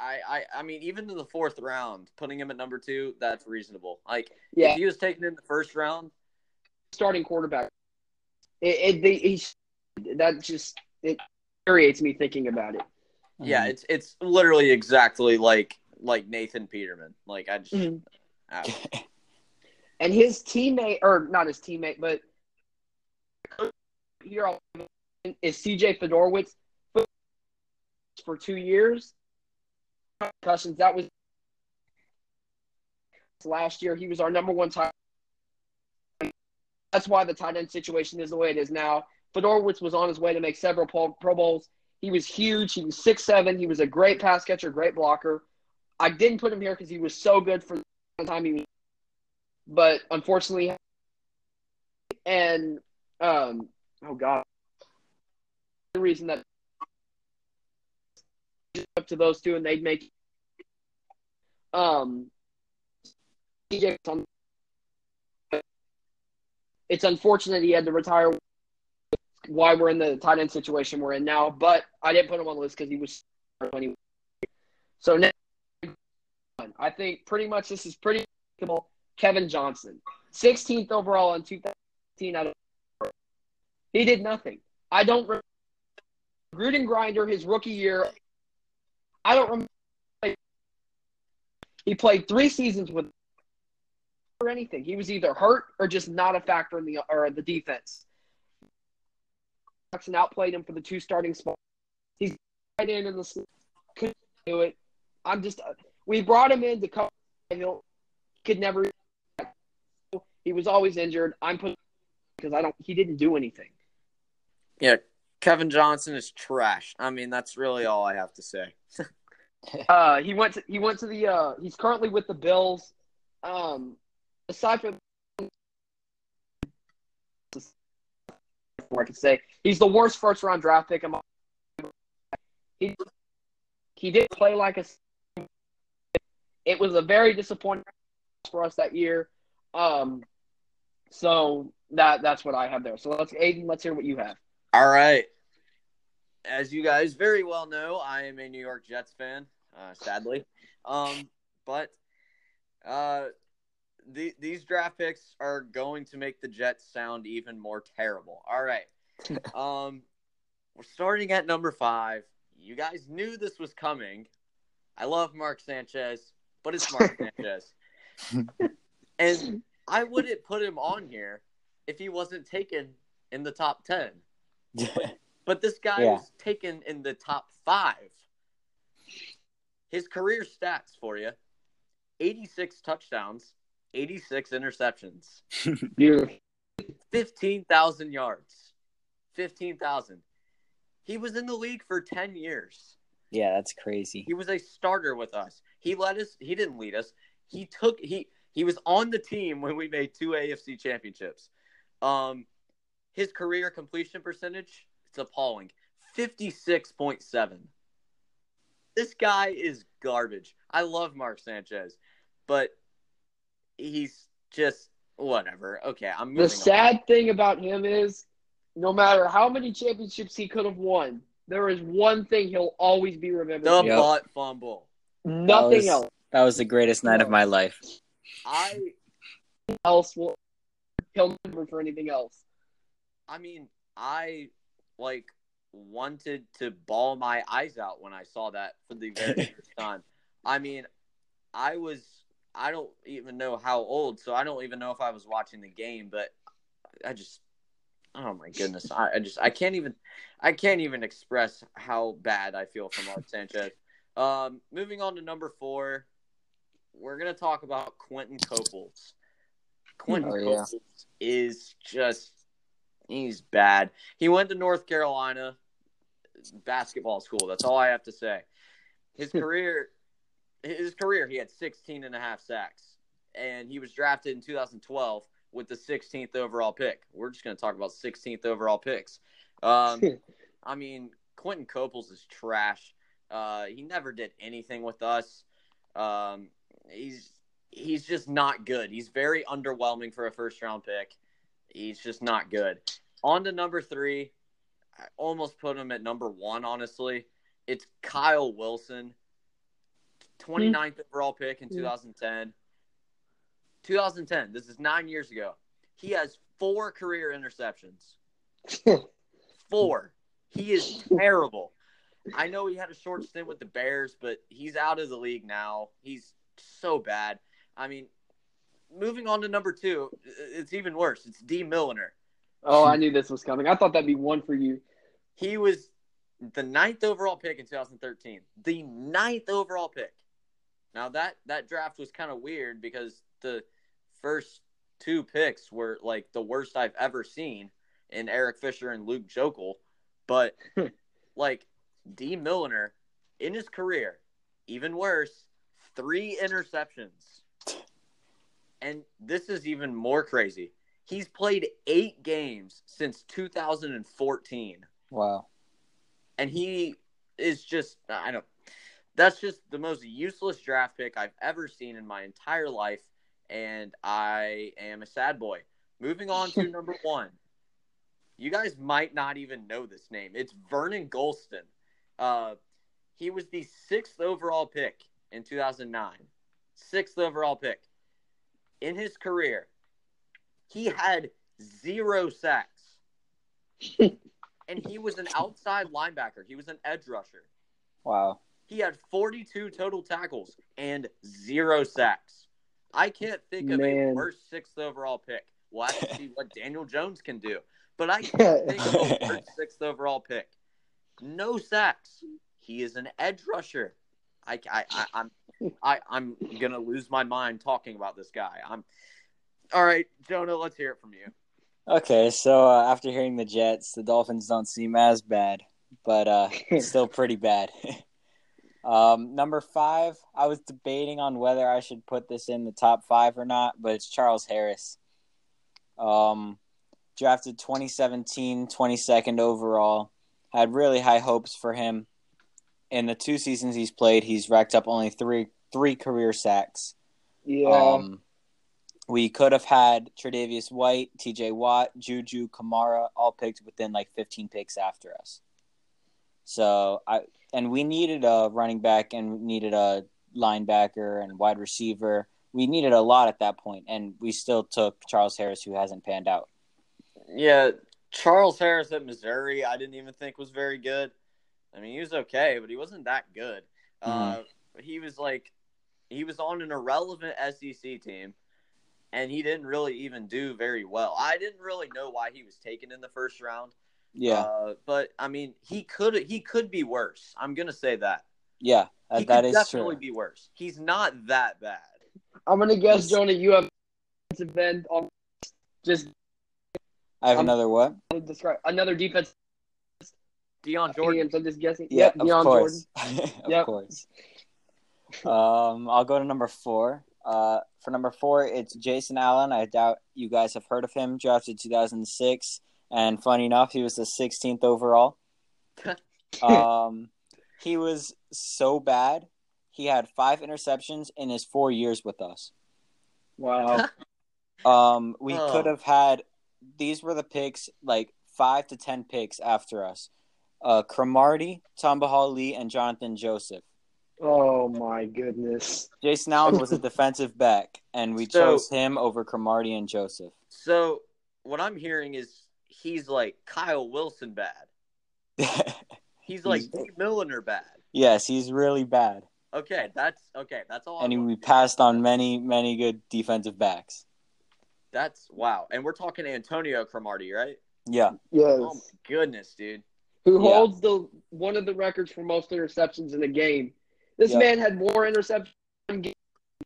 I, I, I mean, even in the fourth round, putting him at number two, that's reasonable. Like, Yeah, if he was taken in the first round, starting quarterback. It, it the, he's, that just it infuriates me thinking about it. Yeah, Mhm. it's it's literally exactly like like Nathan Peterman. Like I just Mhm. I- <laughs> And his teammate, or not his teammate, but here I'll- is CJ Fiedorowicz for two years. Concussions. That was last year. He was our number one tight. That's why the tight end situation is the way it is now. Fiedorowicz was on his way to make several Pro, Bowls. He was huge. He was six seven. He was a great pass catcher, great blocker. I didn't put him here because he was so good for the time he was, but unfortunately, and um, oh god, the reason that up to those two and they'd make um it's unfortunate he had to retire why we're in the tight end situation we're in now but i didn't put him on the list because he was so now i think pretty much this is pretty kevin johnson. 16th overall in 2015 out of he did nothing. I don't remember Gruden Grinder his rookie year I don't remember. He played three seasons with or anything. He was either hurt or just not a factor in the or the defense. Jackson outplayed him for the two starting spots. He's right in in the couldn't do it. I'm just uh, we brought him in to cover. He'll could never. He was always injured. I'm putting because I don't. He didn't do anything. yeah, Kevin Johnson is trash. I mean, that's really all I have to say. <laughs> Uh, he went to he went to the uh, he's currently with the Bills. Um, aside from I can say he's the worst first round draft pick. my- He he did play like a. It was a very disappointing for us that year. Um, so that that's what I have there. So let's Aiden, let's hear what you have. All right. As you guys very well know, I am a New York Jets fan, uh, sadly. Um, but uh, the, these draft picks are going to make the Jets sound even more terrible. All right. <laughs> Um, we're starting at number five. You guys knew this was coming. I love Mark Sanchez, but it's Mark <laughs> Sanchez. And I wouldn't put him on here if he wasn't taken in the top 10. <laughs> But this guy Yeah. was taken in the top five. His career stats for you 86 touchdowns, 86 interceptions, <laughs> 15,000 yards. 15,000. He was in the league for 10 years. yeah, that's crazy. He was a starter with us. He led us, he didn't lead us. He took he he was on the team when we made two AFC championships. Um his career completion percentage, it's appalling. 56.7. This guy is garbage. I love Mark Sanchez, but he's just whatever. Okay, I'm The sad thing about him is, no matter how many championships he could have won, there is one thing he'll always be remembered. for. The Yep. butt fumble. Nothing That was- else. That was the greatest night of my life. I Else will he'll remember for anything else. I mean, I like wanted to ball my eyes out when I saw that for the very <laughs> first time. I mean, I was I don't even know how old, so I don't even know if I was watching the game, but I just oh my goodness, I, I just I can't even I can't even express how bad I feel for Mark Sanchez. Um, moving on to number four, we're gonna talk about Quinton Coples. Quinton Oh, yeah. Coples is just he's bad. He went to North Carolina basketball school. That's all I have to say. His career his career he had 16 and a half sacks and he was drafted in 2012 with the 16th overall pick. We're just going to talk about 16th overall picks. Um, I mean, Quinton Coples is trash. Uh, he never did anything with us. Um, he's he's just not good. He's very underwhelming for a first round pick. He's just not good. On to number three. I almost put him at number one, honestly. It's Kyle Wilson, 29th overall pick in hmm. 2010. 2010. This is nine years ago. He has four career interceptions. <laughs> Four. He is terrible. I know he had a short stint with the Bears, but he's out of the league now. He's so bad. I mean, moving on to number two, it's even worse. It's Dee Milliner. Oh, I knew this was coming. I thought that'd be one for you. He was the ninth overall pick in 2013. The ninth overall pick. Now that that draft was kind of weird because the first two picks were like the worst I've ever seen in Eric Fisher and Luke Joeckel, But <laughs> like Dee Milliner in his career, even worse, three interceptions. And this is even more crazy. He's played eight games since 2014. Wow. And he is just, I don't, that's just the most useless draft pick I've ever seen in my entire life. And I am a sad boy. Moving on to <laughs> number one. You guys might not even know this name. It's Vernon Gholston. Uh, he was the sixth overall pick in 2009. Sixth overall pick. In his career, he had zero sacks. <laughs> and he was an outside linebacker. He was an edge rusher. Wow. He had 42 total tackles and zero sacks. I can't think of a Man. worse sixth overall pick. We'll have to see what Daniel Jones can do. But I can't <laughs> think of a worse sixth overall pick. No sacks. He is an edge rusher. I, I, I, I'm, I, I'm gonna lose my mind talking about this guy. I'm. All right, Jonah. Let's hear it from you. Okay, so uh, after hearing the Jets, the Dolphins don't seem as bad, but uh, <laughs> still pretty bad. <laughs> um, number five, I was debating on whether I should put this in the top five or not, but it's Charles Harris. Um, drafted 2017, 22nd overall. Had really high hopes for him. In the two seasons he's played, he's racked up only three three career sacks. Yeah. Um, we could have had Tre'Davious White, T.J. Watt, Juju, Kamara, all picked within like 15 picks after us. So I and we needed a running back and we needed a linebacker and wide receiver. We needed a lot at that point, and we still took Charles Harris, who hasn't panned out. Yeah, Charles Harris at Missouri, I didn't even think was very good. I mean, he was okay, but he wasn't that good. Uh, he was like, he was on an irrelevant SEC team, and he didn't really even do very well. I didn't really know why he was taken in the first round. Yeah, Uh, but I mean, he could he could be worse. I'm gonna say that. yeah, uh, He that could is definitely true. be worse. He's not that bad. I'm gonna guess, Yes. Jonah, you have defensive end on just I have I'm- another what? describe another defense. Dion Jordan. I'm just guessing. Yeah, yep, of Dion course. Jordan. <laughs> of Yep. course. Um, I'll go to number four. Uh, for number four, it's Jason Allen. I doubt you guys have heard of him. Drafted 2006, and funny enough, he was the 16th overall. <laughs> um, he was so bad. He had five interceptions in his four years with us. Wow. <laughs> Um, we Oh. could have had these were the picks like five to ten picks after us. Uh, Cromartie, Tamba Hali, and Jonathan Joseph. Oh my goodness. Jason Allen was a defensive back, and we <laughs> So- chose him over Cromartie and Joseph. So what I'm hearing is he's like Kyle Wilson bad. <laughs> He's like He's- Milliner bad. yes, he's really bad, Okay, that's okay. That's all. I and he, wanted we passed on many, many good defensive backs. That's wow. And we're talking Antonio Cromartie, right? Yeah, Yes. Oh my goodness, dude. Who Yeah. holds the one of the records for most interceptions in a game? This Yeah. man had more interceptions in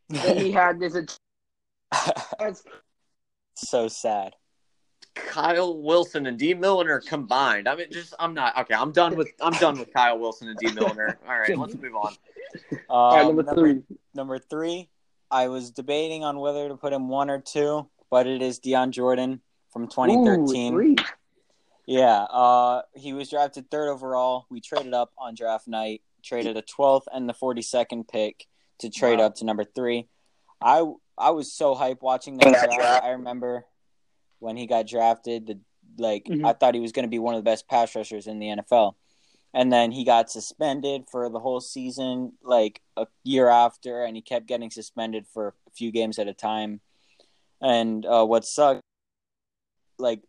than he had as a. That's <laughs> so sad. Kyle Wilson and Dee Milliner combined. I mean, just I'm not okay. I'm done with I'm done with Kyle Wilson and Dee Milliner. All right, let's move on. all right, Um, number three. Number three, I was debating on whether to put him one or two, but it is Dion Jordan from 2013. Ooh, three. Yeah, uh, he was drafted third overall. We traded up on draft night, traded a 12th and the 42nd pick to trade Wow. up to number three. I I was so hyped watching that draft. I remember when he got drafted, the like Mhm. I thought he was going to be one of the best pass rushers in the NFL. And then he got suspended for the whole season, like a year after, and he kept getting suspended for a few games at a time. And uh, what sucked, like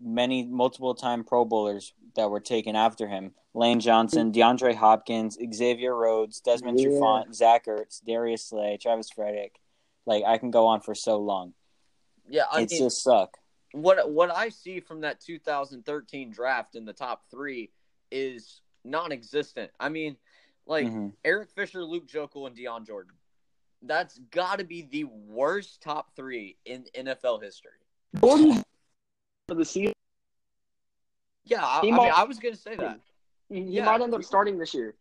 many multiple time Pro Bowlers that were taken after him: Lane Johnson, DeAndre Hopkins, Xavier Rhodes, Desmond Yeah. Trufant, Zach Ertz, Darius Slay, Travis Frederick. Like I can go on for so long. Yeah, I It's mean, just suck. what what I see from that 2013 draft in the top three is non-existent. I mean, like Mhm. Eric Fisher, Luke Joeckel, and Dion Jordan. That's got to be the worst top three in NFL history. Jordan for the season. Yeah, I, I He mean, I was gonna say that He Yeah. might end up starting this year.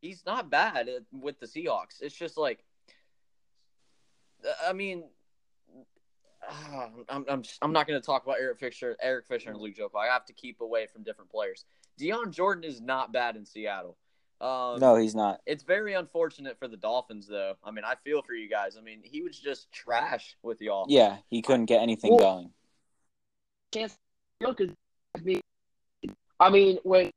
he's not bad with the Seahawks. It's just like, I mean, I'm I'm I'm not gonna talk about Eric Fisher, Eric Fisher, and Luke Joeckel. I have to keep away from different players. Dion Jordan is not bad in Seattle. Um, No, he's not. It's very unfortunate for the Dolphins, though. I mean, I feel for you guys. I mean, he was just trash with y'all. Yeah, he couldn't get anything Well- going. Chance because I mean when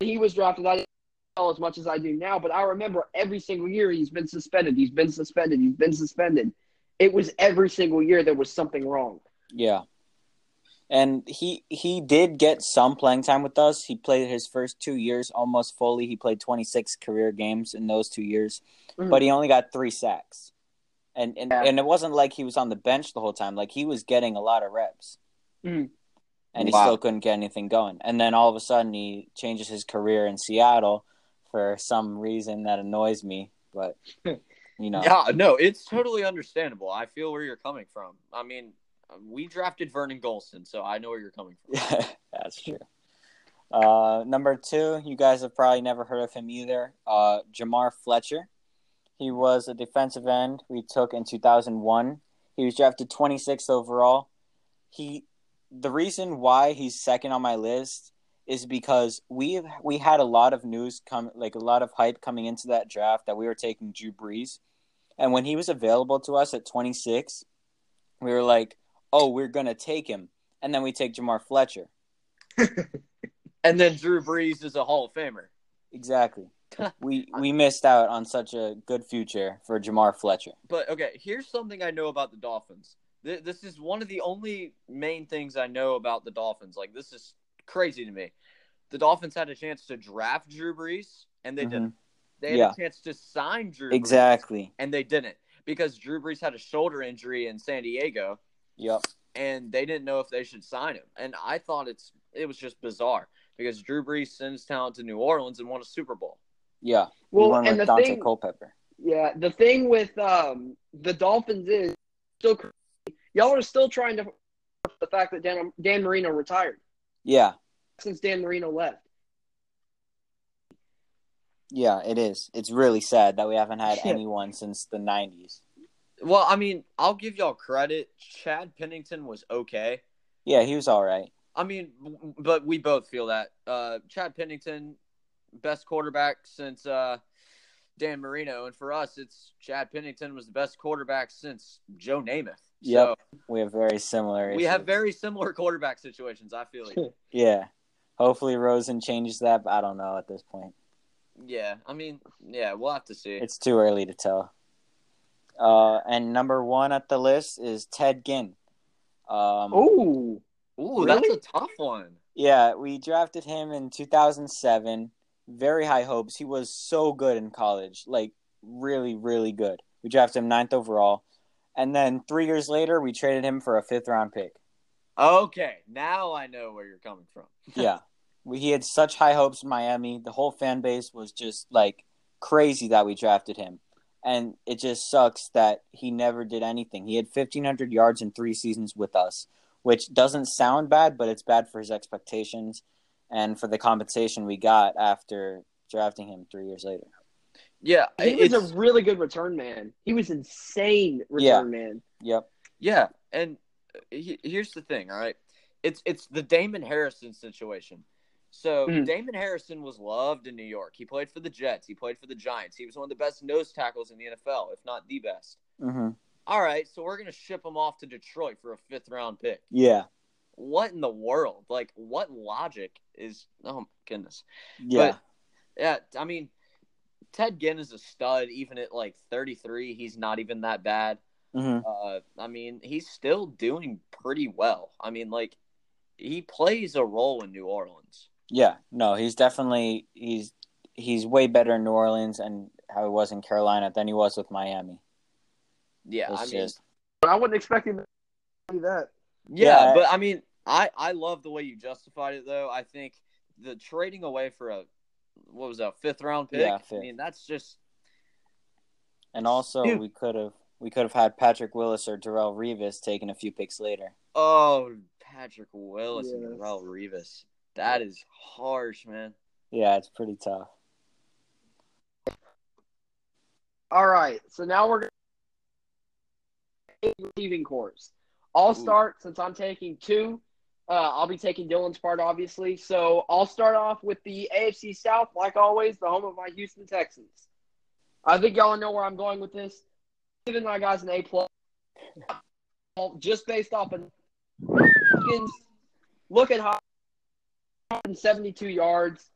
he was drafted I didn't know as much as I do now, but I remember every single year he's been suspended, he's been suspended, he's been suspended. It was every single year there was something wrong. Yeah. And he he did get some playing time with us. He played his first two years almost fully. He played 26 career games in those two years, Mhm. but he only got three sacks. And and, Yeah. and it wasn't like he was on the bench the whole time. Like he was getting a lot of reps. Mhm. And he Wow. still couldn't get anything going. And then all of a sudden he changes his career in Seattle for some reason that annoys me, but you know. Yeah, no, it's totally understandable. I feel where you're coming from. I mean, we drafted Vernon Gholston, so I know where you're coming from. <laughs> That's true. Uh, number two, you guys have probably never heard of him either. Uh, Jamar Fletcher. He was a defensive end we took in 2001. He was drafted 26th overall. He, the reason why he's second on my list is because we we had a lot of news come, like a lot of hype coming into that draft that we were taking Drew Brees, and when he was available to us at 26, we were like, oh, we're gonna take him, and then we take Jamar Fletcher. <laughs> And then Drew Brees is a Hall of Famer. Exactly. <laughs> we we missed out on such a good future for Jamar Fletcher. But okay, here's something I know about the Dolphins. Th- This is one of the only main things I know about the Dolphins. Like this is crazy to me. The Dolphins had a chance to draft Drew Brees, and they didn't. They had Yeah. a chance to sign Drew, Brees, Exactly. and they didn't because Drew Brees had a shoulder injury in San Diego, Yep. and they didn't know if they should sign him. And I thought it's it was just bizarre because Drew Brees sends talent to New Orleans and won a Super Bowl. Yeah. Well, we won and with the Daunte thing, Culpepper. yeah, the thing with um, the Dolphins is still crazy. Y'all are still trying to the fact that Dan, Dan Marino retired Yeah. since Dan Marino left. Yeah, it is. It's really sad that we haven't had Yeah. anyone since the nineties. Well, I mean, I'll give y'all credit. Chad Pennington was okay. Yeah, he was all right. I mean, but we both feel that. Uh, Chad Pennington, best quarterback since uh, Dan Marino, and for us, it's Chad Pennington was the best quarterback since Joe Namath. Yep. We have very similar. So we have very similar quarterback situations. I feel like. <laughs> Yeah. Hopefully Rosen changes that, but I don't know at this point. yeah, I mean, yeah, we'll have to see. It's too early to tell. Uh, and number one at the list is Ted Ginn. Um, Oh, Ooh, that's a tough one. Yeah, we drafted him in 2007. Very high hopes. He was so good in college, like really, really good. We drafted him ninth overall, and then three years later, we traded him for a fifth round pick. Okay, now I know where you're coming from. <laughs> Yeah, we, he had such high hopes in Miami. The whole fan base was just like crazy that we drafted him, and it just sucks that he never did anything. He had 1,500 yards in three seasons with us, which doesn't sound bad, but it's bad for his expectations and for the compensation we got after drafting him three years later. Yeah, he was a really good return man. He was insane return man. Yep. Yeah, and uh, he- here's the thing, all right? It's it's the Damon Harrison situation. So Mhm. Damon Harrison was loved in New York. He played for the Jets. He played for the Giants. He was one of the best nose tackles in the NFL, if not the best. hmm All right, so we're gonna ship him off to Detroit for a fifth round pick. Yeah. What in the world? Like, what logic is? Oh my goodness. Yeah. Yeah, I mean, Ted Ginn is a stud. Even at like 33, he's not even that bad. hmm Uh, I mean, he's still doing pretty well. I mean, like he plays a role in New Orleans. Yeah, no, he's definitely he's he's way better in New Orleans and how he was in Carolina than he was with Miami. Yeah, It's I mean, just I wasn't expecting to do that. yeah, Yeah. but I mean, I I love the way you justified it though. I think the trading away for a what was that fifth round pick? Yeah, I mean, that's just and also Dude. we could have we could have had Patrick Willis or Darrelle Revis taken a few picks later. oh Patrick Willis and Darrelle Revis. That is harsh, man. Yeah, it's pretty tough. All right, so now we're going receiving corps. I'll Ooh. start since I'm taking two. Uh, I'll be taking Dylan's part, obviously. So I'll start off with the AFC South, like always, the home of my Houston Texans. I think y'all know where I'm going with this. Giving my guys an A plus, just based off of. Look at how 72 yards,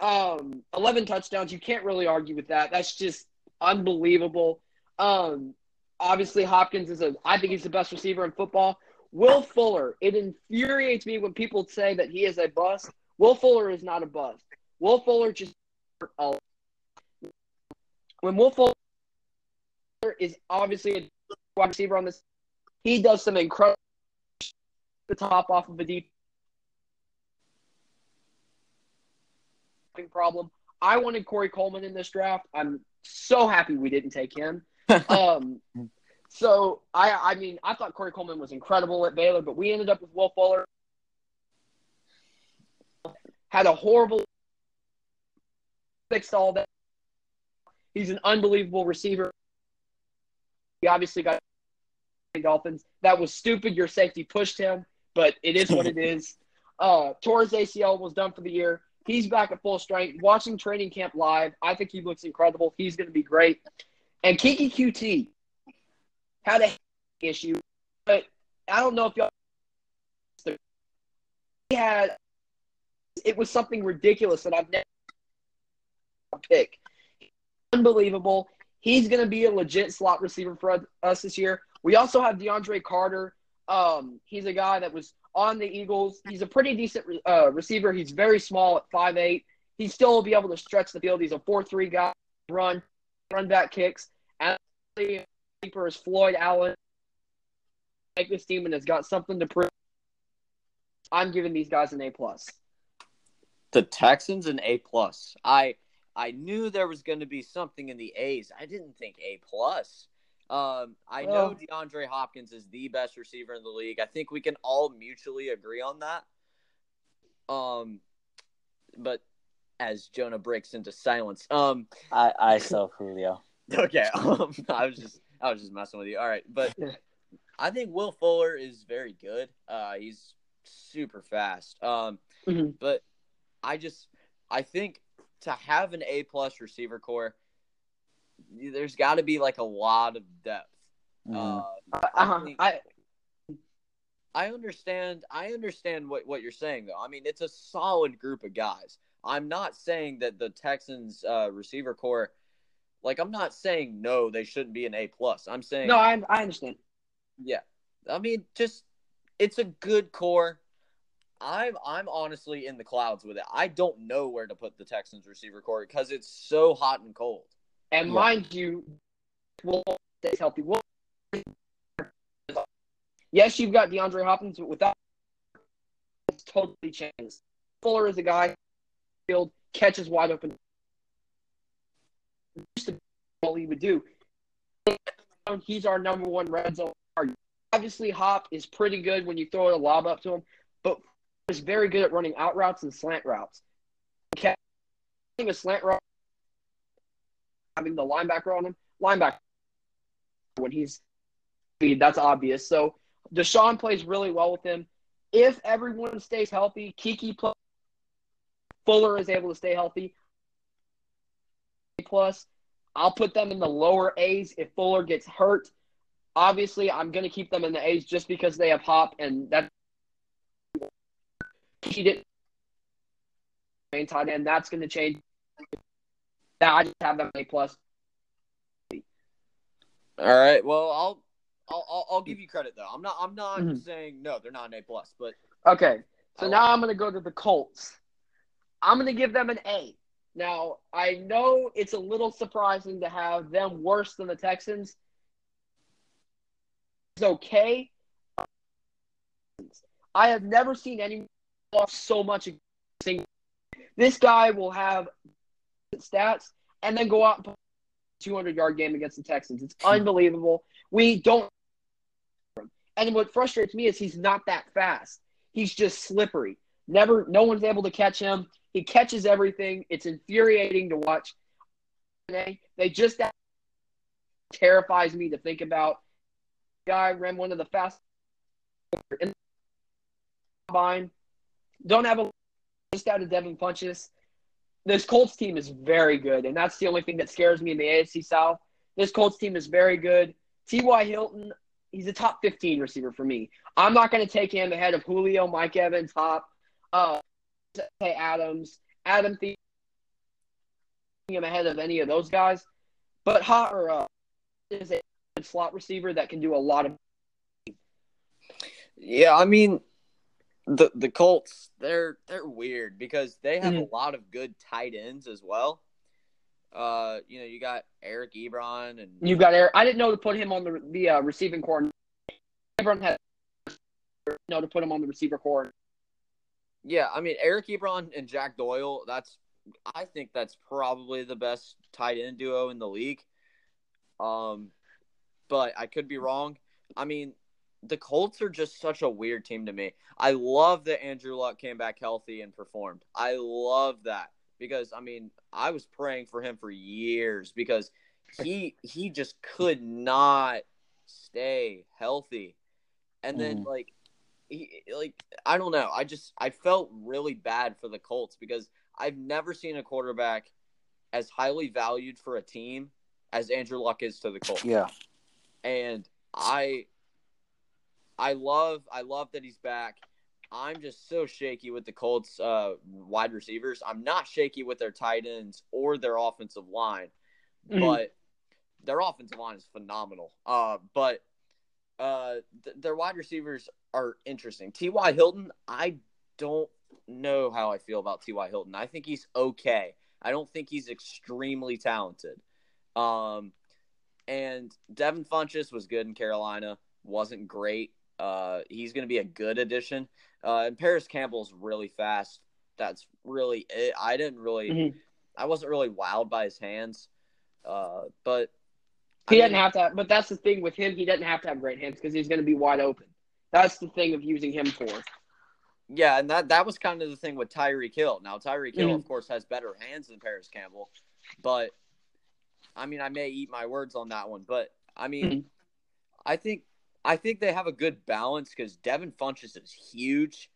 um, 11 touchdowns. You can't really argue with that. That's just unbelievable. Um, obviously Hopkins is a I think he's the best receiver in football. Will Fuller, it infuriates me when people say that he is a bust. Will Fuller is not a bust. Will Fuller just when Will Fuller is obviously a wide receiver on this, he does some incredible the top off of a deep problem. I wanted Corey Coleman in this draft. I'm so happy we didn't take him. <laughs> um, so I, I mean, I thought Corey Coleman was incredible at Baylor, but we ended up with Will Fuller. Had a horrible fixed all that. He's an unbelievable receiver. He obviously got Dolphins. That was stupid. Your safety pushed him, but it is what it is. <laughs> Uh, tore his ACL was done for the year. He's back at full strength. Watching training camp live, I think he looks incredible. He's going to be great. And Keke Coutee had a issue, but I don't know if y'all. He had it was something ridiculous that I've never pick. Unbelievable. He's going to be a legit slot receiver for us this year. We also have DeAndre Carter. Um, he's a guy that was on the Eagles. He's a pretty decent uh, receiver. He's very small at 5'8". He still will be able to stretch the field. He's a 4-3 guy, run, run back kicks. And the keeper is Floyd Allen. Make this team and has got something to prove. I'm giving these guys an A plus. The Texans an A plus. I I knew there was going to be something in the A's. I didn't think A plus. Um, I know Well- DeAndre Hopkins is the best receiver in the league. I think we can all mutually agree on that. Um, but as Jonah breaks into silence, um, I I saw Julio. <laughs> okay, <laughs> um, I was just I was just messing with you. All right, but <laughs> I think Will Fuller is very good. Uh, he's super fast. Um, Mhm. but I just I think to have an A plus receiver corps, there's got to be like a lot of depth. Mhm. Uh, Uh-huh. think- I, I understand. I understand what, what you're saying, though. I mean, it's a solid group of guys. I'm not saying that the Texans uh, receiver corps, like, I'm not saying no, they shouldn't be an A plus. I'm saying no, I, I understand. Yeah, I mean, just it's a good corps. I'm I'm honestly in the clouds with it. I don't know where to put the Texans receiver corps because it's so hot and cold. And Yeah. mind you, Will stays healthy. Will, yes, you've got DeAndre Hopkins, but without it's totally changed. Fuller is a guy field catches wide open. Used to all he would do. He's our number one red zone. Obviously, Hop is pretty good when you throw a lob up to him, but is very good at running out routes and slant routes. Catching a slant route having the linebacker on him. Linebacker when he's speed, that's obvious. So Deshaun plays really well with him. If everyone stays healthy, Keke plus Fuller is able to stay healthy. Plus, I'll put them in the lower A's if Fuller gets hurt. Obviously, I'm going to keep them in the A's just because they have Hop, and that he didn't main tight end. That's going to change. That I just have them A plus. All right. Well, I'll I'll I'll, give you credit though. I'm not I'm not Mhm. saying no, they're not an A plus, but Okay, So now I'm going to go to the Colts. I'm going to give them an A. Now, I know it's a little surprising to have them worse than the Texans. It's okay. I have never seen anyone off so much. This guy will have stats and then go out and put a 200 yard game against the Texans. It's hmm. unbelievable. We don't. And what frustrates me is he's not that fast. He's just slippery. Never, no one's able to catch him. He catches everything. It's infuriating to watch. They just terrifies me to think about. Guy ran one of the fastest in the combine. Don't have a just out of Devin Funchess. This Colts team is very good, and that's the only thing that scares me in the AFC South. This Colts team is very good. T.Y. Hilton, he's a top 15 receiver for me. I'm not going to take him ahead of Julio, Mike Evans, Hop, uh, Adams, Adam Thielen, him ahead of any of those guys. But Hot or uh, is a slot receiver that can do a lot of. Yeah, I mean, the the Colts they're they're weird because they have Mhm. a lot of good tight ends as well. Uh, you know, you got Eric Ebron and You got Eric. I didn't know to put him on the the uh, receiving corps. Everyone had no to put him on the receiver corps. Yeah, I mean Eric Ebron and Jack Doyle. That's I think that's probably the best tight end duo in the league. Um, but I could be wrong. I mean, the Colts are just such a weird team to me. I love that Andrew Luck came back healthy and performed. I love that because I mean, I was praying for him for years because he he just could not stay healthy. And then Mhm. like he like I don't know. I just I felt really bad for the Colts because I've never seen a quarterback as highly valued for a team as Andrew Luck is to the Colts Yeah. and I I love I love that he's back. I'm just so shaky with the Colts uh, wide receivers. I'm not shaky with their tight ends or their offensive line, Mhm. but their offensive line is phenomenal. Uh, but uh, th- their wide receivers are interesting. T.Y. Hilton, I don't know how I feel about T.Y. Hilton. I think he's okay. I don't think he's extremely talented. Um, and Devin Funchess was good in Carolina, wasn't great. Uh, he's going to be a good addition. Uh, and Parris Campbell's really fast. That's really it. I didn't really, Mhm. I wasn't really wowed by his hands. Uh, but I He mean, doesn't have to. But that's the thing with him. He doesn't have to have great hands because he's going to be wide open. That's the thing of using him for. Yeah, and that that was kind of the thing with Tyreek Hill. Now Tyreek Hill, Mhm. of course, has better hands than Parris Campbell, but I mean, I may eat my words on that one, but I mean, Mhm. I think I think they have a good balance because Devin Funchess is huge,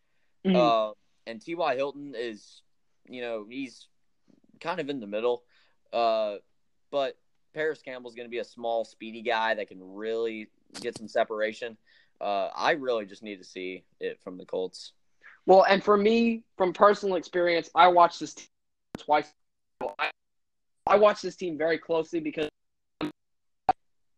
Mhm. uh, and T.Y. Hilton is, you know, he's kind of in the middle, uh, but Parris Campbell's going to be a small, speedy guy that can really get some separation. Uh, I really just need to see it from the Colts. Well, and for me, from personal experience, I watched this team twice. I, I watched this team very closely because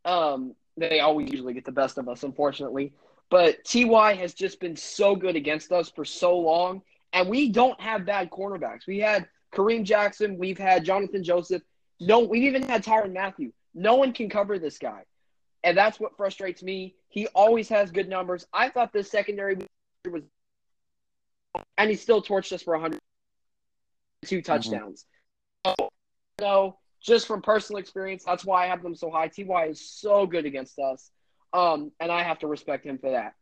um, they always usually get the best of us, unfortunately. But Ty has just been so good against us for so long, and we don't have bad cornerbacks. We had Kareem Jackson, we've had Jonathan Joseph. No, we've even had Tyrann Mathieu. No one can cover this guy, and that's what frustrates me. He always has good numbers. I thought this secondary was and he still torched us for 102 touchdowns. So, so, just from personal experience, that's why I have them so high. Ty is so good against us, um, and I have to respect him for that.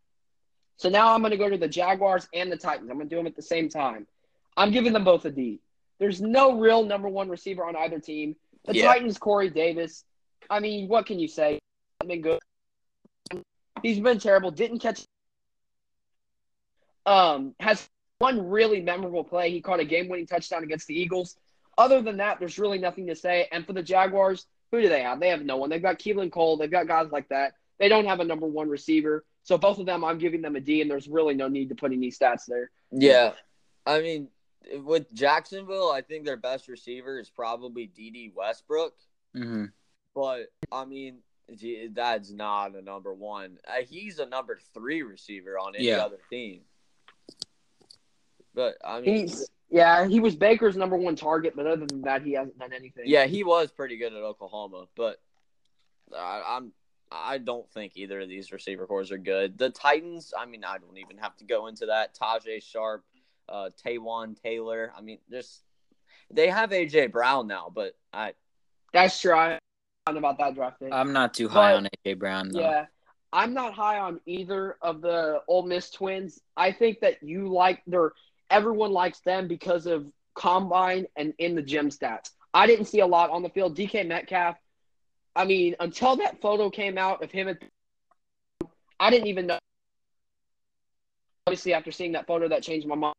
So now I'm going to go to the Jaguars and the Titans. I'm going to do them at the same time. I'm giving them both a D. There's no real number one receiver on either team. The Yeah. Titans, Corey Davis. I mean, what can you say? He's been good. He's been terrible. Didn't catch. Um, has one really memorable play. He caught a game-winning touchdown against the Eagles. Other than that, there's really nothing to say. And for the Jaguars, who do they have? They have no one. They've got Keelan Cole. They've got guys like that. They don't have a number one receiver. So both of them, I'm giving them a D, and there's really no need to put any stats there. Yeah, I mean, with Jacksonville, I think their best receiver is probably Dede Westbrook. hmm But I mean, gee, that's not a number one. Uh, he's a number three receiver on any Yeah. other team. But I mean, He's yeah, he was Baker's number one target, but other than that, he hasn't done anything. yeah, he was pretty good at Oklahoma, but I, I'm I don't think either of these receiver cores are good. The Titans, I mean, I don't even have to go into that. Tajae Sharpe, uh, Taywan Taylor. I mean, just they have AJ Brown now, but I that's true. About that draft pick. I'm not too high But- on AJ Brown though. Yeah. I'm not high on either of the Ole Miss twins. I think that you like their everyone likes them because of combine and in the gym stats. I didn't see a lot on the field. DK Metcalf, I mean, until that photo came out of him at I didn't even know obviously after seeing that photo that changed my mind.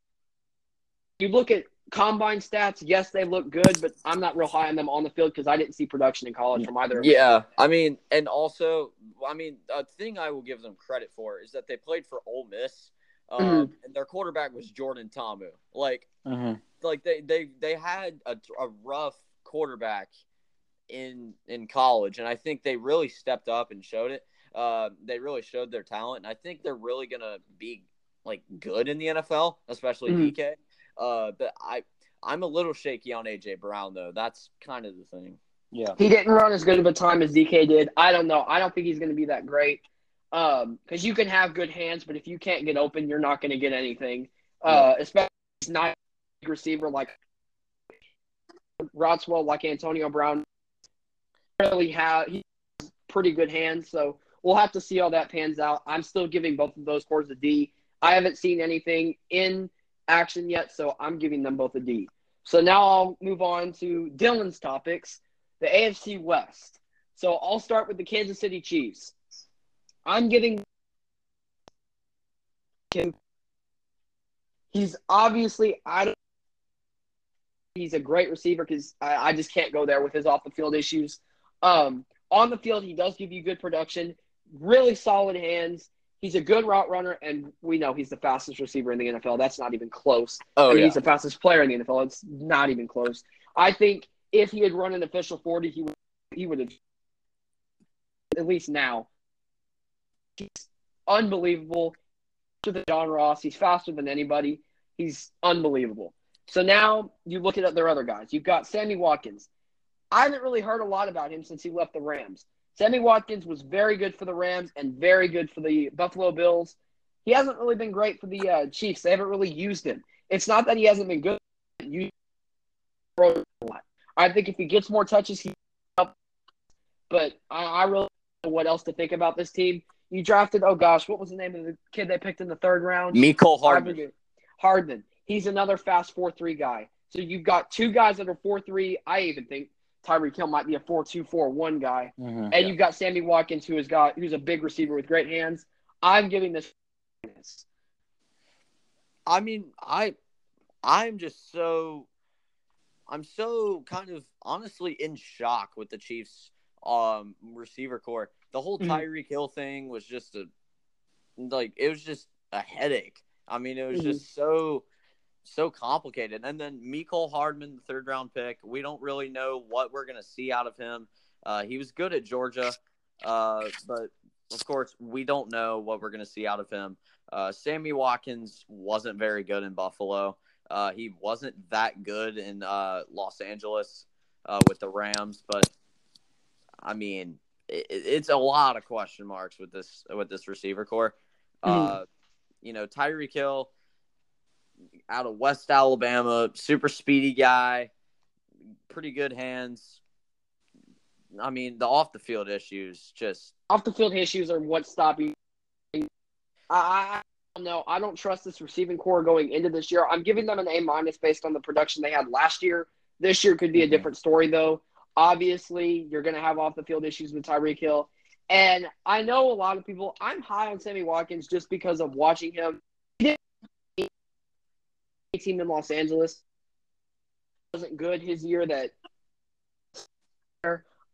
You look at combine stats, yes, they look good, but I'm not real high on them on the field because I didn't see production in college from either of them. yeah, I mean, and also, I mean, a thing I will give them credit for is that they played for Ole Miss, um, Mhm. and their quarterback was Jordan Ta'amu. Like, Mhm. like they they they had a, a rough quarterback in in college, and I think they really stepped up and showed it. Uh, they really showed their talent, and I think they're really gonna be like good in the NFL, especially Mhm. DK. Uh, but I I'm a little shaky on AJ Brown though. That's kind of the thing. Yeah. He didn't run as good of a time as DK did. I don't know. I don't think he's going to be that great. Um, because you can have good hands, but if you can't get open, you're not going to get anything. Uh, especially not a big receiver like Rotswell, like Antonio Brown. Really have he has pretty good hands, so we'll have to see how that pans out. I'm still giving both of those corps a D. I haven't seen anything in action yet, so I'm giving them both a D. So now I'll move on to Dylan's topics, the AFC West. So I'll start with the Kansas City Chiefs. I'm giving. He's obviously I don't. He's a great receiver because I, I just can't go there with his off the field issues. Um, on the field, he does give you good production, really solid hands. He's a good route runner, and we know he's the fastest receiver in the NFL. That's not even close. Oh I mean, yeah, he's the fastest player in the NFL. It's not even close. I think if he had run an official 40, he would he would have at least now. He's unbelievable. To the John Ross, he's faster than anybody. He's unbelievable. So now you look at their other guys. You've got Sammy Watkins. I haven't really heard a lot about him since he left the Rams. Sammy Watkins was very good for the Rams and very good for the Buffalo Bills. He hasn't really been great for the uh, Chiefs. They haven't really used him. It's not that he hasn't been good. You throw a lot. I think if he gets more touches, he up. But I, I really don't know what else to think about this team. You drafted. Oh gosh, what was the name of the kid they picked in the third round? Mecole Hardman. Hardman. He's another fast four three guy. So you've got two guys that are four three. I even think Tyreek Hill might be a four two four one guy. Mhm. And you've got Sammy Watkins, who has got who's a big receiver with great hands. I'm giving this. I mean, I I'm just so I'm so kind of honestly in shock with the Chiefs um receiver corps. The whole Mhm. Tyreek Hill thing was just a like it was just a headache. I mean, it was Mhm. just so so complicated. And then Mecole Hardman, the third round pick, we don't really know what we're gonna see out of him. Uh, he was good at Georgia, uh, but of course we don't know what we're gonna see out of him. Uh, Sammy Watkins wasn't very good in Buffalo. Uh, he wasn't that good in uh, Los Angeles uh, with the Rams, but I mean, it, it's a lot of question marks with this with this receiver corps. Uh, you know, Tyreek Hill out of West Alabama, super speedy guy, pretty good hands. I mean, the off the field issues just Off the field issues are what's stopping. I, I, don't know. I don't trust this receiving corps going into this year. I'm giving them an A minus based on the production they had last year. This year could be a Mhm. different story, though. Obviously, you're going to have off the field issues with Tyreek Hill. And I know a lot of people, I'm high on Sammy Watkins just because of watching him. Team in Los Angeles wasn't good his year that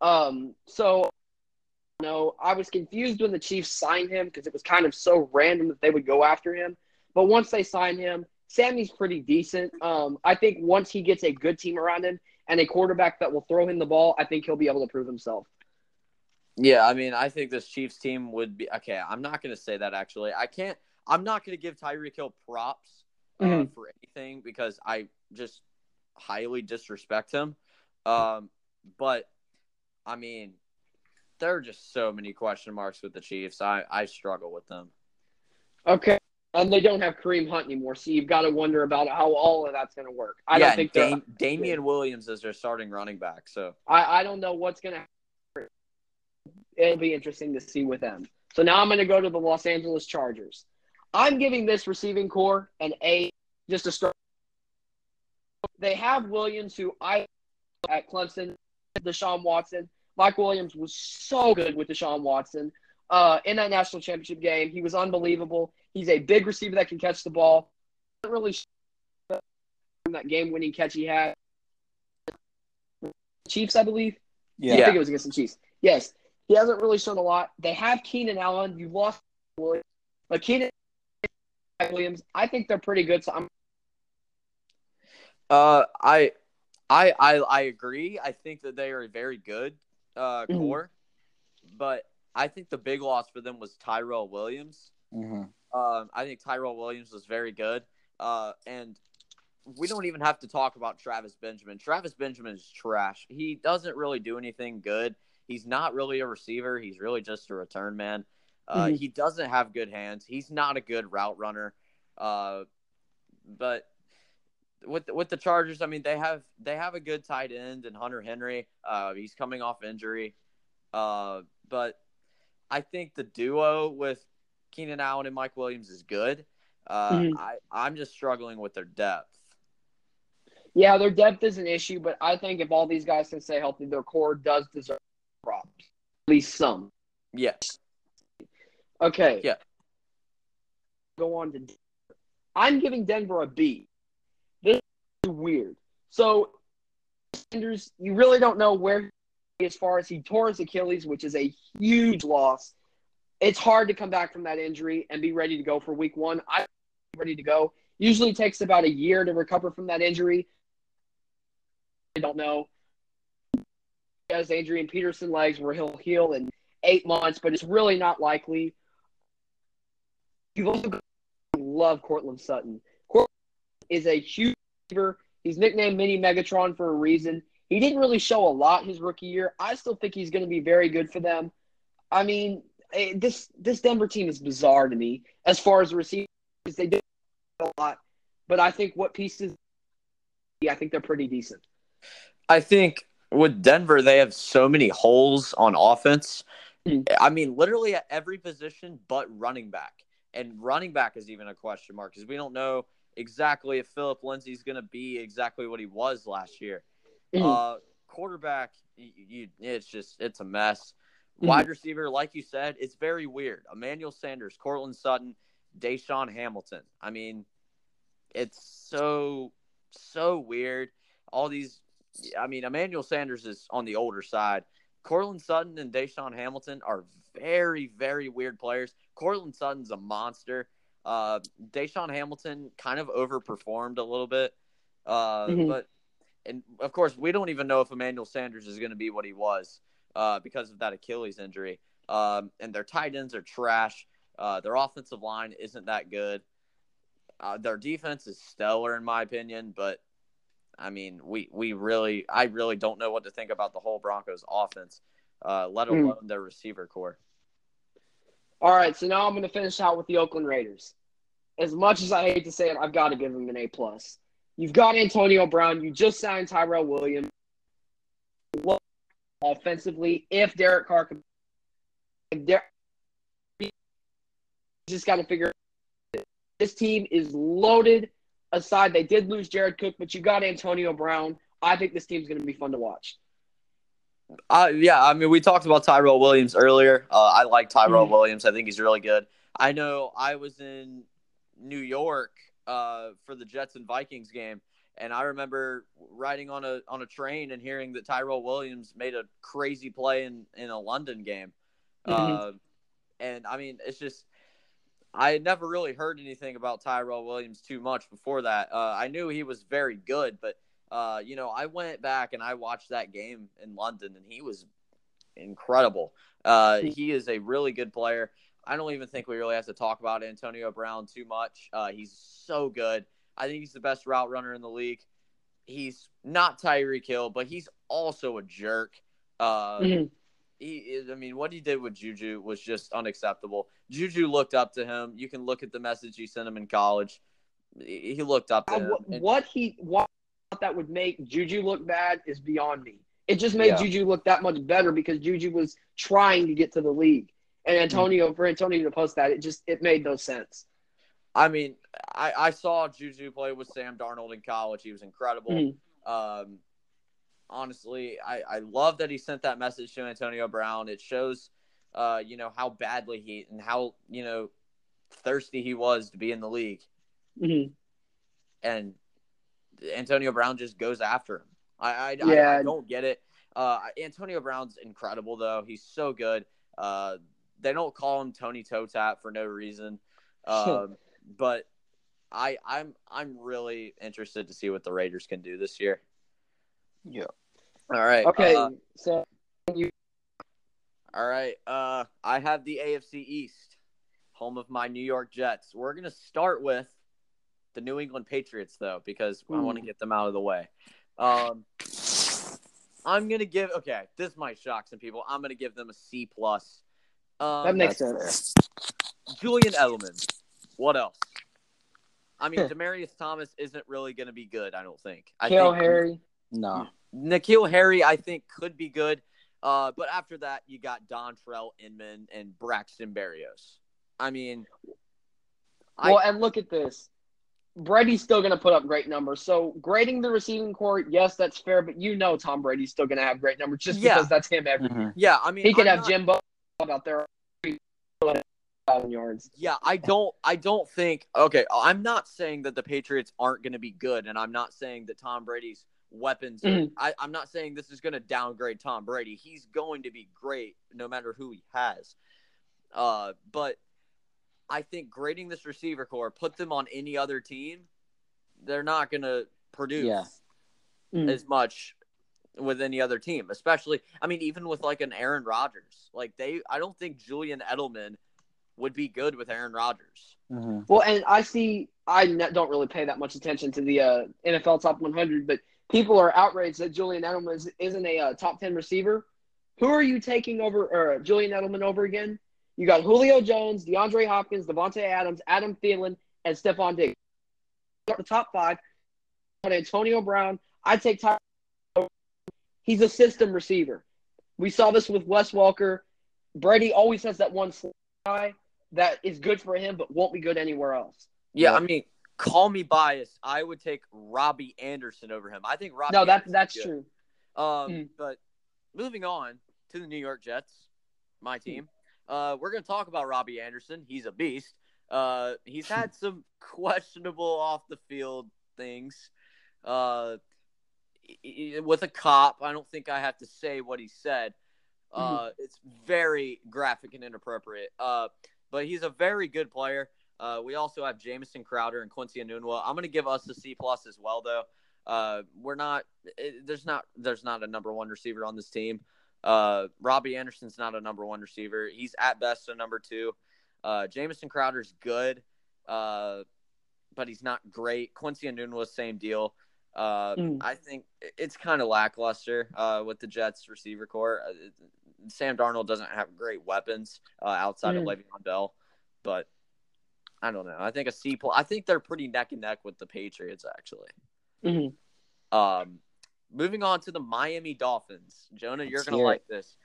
um so no I was confused when the Chiefs signed him because it was kind of so random that they would go after him but once they signed him Sammy's pretty decent um I think once he gets a good team around him and a quarterback that will throw him the ball I think he'll be able to prove himself Yeah, I mean, I think this Chiefs team would be okay. I'm not going to say that actually. I can't. I'm not going to give Tyreek Hill props uh, Mhm. for anything because I just highly disrespect him. Um, but I mean, there are just so many question marks with the Chiefs. I I struggle with them. Okay. And they don't have Kareem Hunt anymore, so you've got to wonder about how all of that's going to work. I yeah, don't think Dam- Damien Williams is their starting running back. So I, I don't know what's going to happen. It'll be interesting to see with them. So now I'm going to go to the Los Angeles Chargers. I'm giving this receiving corps an A, just to start. They have Williams, who I at Clemson, Deshaun Watson. Mike Williams was so good with Deshaun Watson uh, in that national championship game. He was unbelievable. He's a big receiver that can catch the ball. Really that game-winning catch he had. Chiefs, I believe. Yeah. I think it was against the Chiefs. Yes, he hasn't really shown a lot. They have Keenan Allen. You lost Williams, but Keenan Williams. I think they're pretty good. So I'm Uh, I, I, I, I agree. I think that they are a very good uh, Mhm. corps, but I think the big loss for them was Tyrell Williams. hmm Um, I think Tyrell Williams was very good, uh, and we don't even have to talk about Travis Benjamin. Travis Benjamin is trash. He doesn't really do anything good. He's not really a receiver. He's really just a return man. Uh, Mhm. He doesn't have good hands. He's not a good route runner. Uh, but with with the Chargers, I mean they have they have a good tight end and Hunter Henry. Uh, he's coming off injury, uh, but I think the duo with Keenan Allen and Mike Williams is good. Uh, Mhm. I I'm just struggling with their depth. yeah, their depth is an issue, but I think if all these guys can stay healthy, their corps does deserve props, at least some. Yes. Okay. Yeah. Go on to. Denver. I'm giving Denver a B. This is weird. So, Sanders, you really don't know where he as far as he tore his Achilles, which is a huge loss. It's hard to come back from that injury and be ready to go for Week One. I'm ready to go. Usually takes about a year to recover from that injury. I don't know. He has Adrian Peterson legs where he'll heal in eight months, but it's really not likely. You've also got love Courtland Sutton. Courtland is a huge receiver. He's nicknamed Mini Megatron for a reason. He didn't really show a lot his rookie year. I still think he's going to be very good for them. I mean, eh, this this Denver team is bizarre to me as far as the receivers. They do a lot, but I think what pieces, yeah, I think they're pretty decent. I think with Denver, they have so many holes on offense. Mhm. I mean, literally at every position but running back. And running back is even a question mark because we don't know exactly if Phillip Lindsay's going to be exactly what he was last year. Mhm. Uh, quarterback, you, you, it's just it's a mess. Mhm. Wide receiver, like you said, it's very weird. Emmanuel Sanders, Courtland Sutton, DaeSean Hamilton. I mean, it's so so weird. All these, I mean, Emmanuel Sanders is on the older side. Courtland Sutton and DaeSean Hamilton are very very weird players. Courtland Sutton's a monster. Uh, DaeSean Hamilton kind of overperformed a little bit, uh, Mhm. but and of course we don't even know if Emmanuel Sanders is going to be what he was uh, because of that Achilles injury. Um, and their tight ends are trash. Uh, their offensive line isn't that good. Uh, their defense is stellar in my opinion, but I mean, we we really, I really don't know what to think about the whole Broncos offense, uh, let Mm. alone their receiver corps. All right, so now I'm going to finish out with the Oakland Raiders. As much as I hate to say it, I've got to give them an A plus. You've got Antonio Brown. You just signed Tyrell Williams. Offensively, if Derek Carr can, if Derek, just got to figure. This team is loaded. Aside, they did lose Jared Cook, but you got Antonio Brown. I think this team's going to be fun to watch. Uh, yeah, I mean, we talked about Tyrell Williams earlier. Uh, I like Tyrell Mhm. Williams. I think he's really good. I know I was in New York uh, for the Jets and Vikings game, and I remember riding on a on a train and hearing that Tyrell Williams made a crazy play in in a London game. Uh, and I mean, it's just I had never really heard anything about Tyrell Williams too much before that. Uh, I knew he was very good, but uh, you know, I went back and I watched that game in London, and he was incredible. Uh, he is a really good player. I don't even think we really have to talk about Antonio Brown too much. Uh, he's so good. I think he's the best route runner in the league. He's not Tyreek Hill, but he's also a jerk. Uh, Mhm. He is. I mean, what he did with Juju was just unacceptable. Juju looked up to him. You can look at the message he sent him in college. He looked up to him. what, he what that would make Juju look bad is beyond me. It just made Yeah. Juju look that much better because Juju was trying to get to the league. And Antonio, for Antonio to post that, it just it made no sense. I mean, I, I saw Juju play with Sam Darnold in college. He was incredible. Mhm. Um, honestly, I, I love that he sent that message to Antonio Brown. It shows, uh, you know, how badly he and how you know thirsty he was to be in the league. Mhm. and Antonio Brown just goes after him. I I, I, Yeah. I don't get it. Uh, Antonio Brown's incredible though. He's so good. Uh, they don't call him Tony Toe Tap for no reason. <laughs> Um, but I I'm I'm really interested to see what the Raiders can do this year. Yeah. All right. Okay, uh, so all right. Uh, I have the AFC East, home of my New York Jets. We're gonna start with the New England Patriots, though, because I want to get them out of the way. Um, I'm gonna give. Okay, this might shock some people. I'm gonna give them a C plus. Um, that makes sense. Julian Edelman. What else? I mean, Demaryius Thomas isn't really going to be good. I don't think. I Kale think Harry. No. N'Keal Harry, I think, could be good. Uh, but after that, you got Dontrelle Inman and Braxton Berrios. I mean, I- Well, and look at this. Brady's still going to put up great numbers. So grading the receiving corps, yes, that's fair. But you know, Tom Brady's still going to have great numbers just Yeah. because that's him every. Mhm. yeah, I mean, He could I'm have not- Jimbo out there, thousand yards. Yeah, I don't. I don't think. Okay, I'm not saying that the Patriots aren't going to be good, and I'm not saying that Tom Brady's weapons. Are, Mhm. I, I'm not saying this is going to downgrade Tom Brady. He's going to be great no matter who he has. Uh, but I think grading this receiver corps, put them on any other team, they're not going to produce Yeah. Mhm. as much with any other team. Especially, I mean, even with like an Aaron Rodgers, like they, I don't think Julian Edelman would be good with Aaron Rodgers. Mhm. Well, and I see. I don't really pay that much attention to the uh, NFL Top 100, but people are outraged that Julian Edelman is, isn't a uh, top 10 receiver. Who are you taking over, or Julian Edelman over again? You got Julio Jones, DeAndre Hopkins, Davante Adams, Adam Thielen, and Stefon Diggs. The top five. But Antonio Brown, I take Ty. He's a system receiver. We saw this with Wes Welker. Brady always has that one guy that is good for him, but won't be good anywhere else. Yeah, Yeah. I mean, call me biased. I would take Robbie Anderson over him. I think Robbie. No, that that's good. true. Um, Mm. but moving on to the New York Jets, my team. Uh, we're gonna talk about Robbie Anderson. He's a beast. Uh, he's had <laughs> some questionable off the field things. Uh, with a cop, I don't think I have to say what he said. Uh, it's very graphic and inappropriate. Uh, but he's a very good player. Uh, we also have Jamison Crowder and Quincy Enunwa. I'm going to give us a C plus as well, though. Uh, we're not. It, there's not. There's not a number one receiver on this team. Uh, Robbie Anderson's not a number one receiver. He's at best a number two. Uh, Jamison Crowder's good, uh, but he's not great. Quincy Enunwa, same deal. Uh, Mm. I think it's kind of lackluster uh, with the Jets receiver corps. Uh, Sam Darnold doesn't have great weapons uh, outside Mm. of Le'Veon Bell, but I don't know. I think a C plus. I think they're pretty neck and neck with the Patriots actually. Mhm. Um, moving on to the Miami Dolphins. Jonah, you're gonna hear it. like this.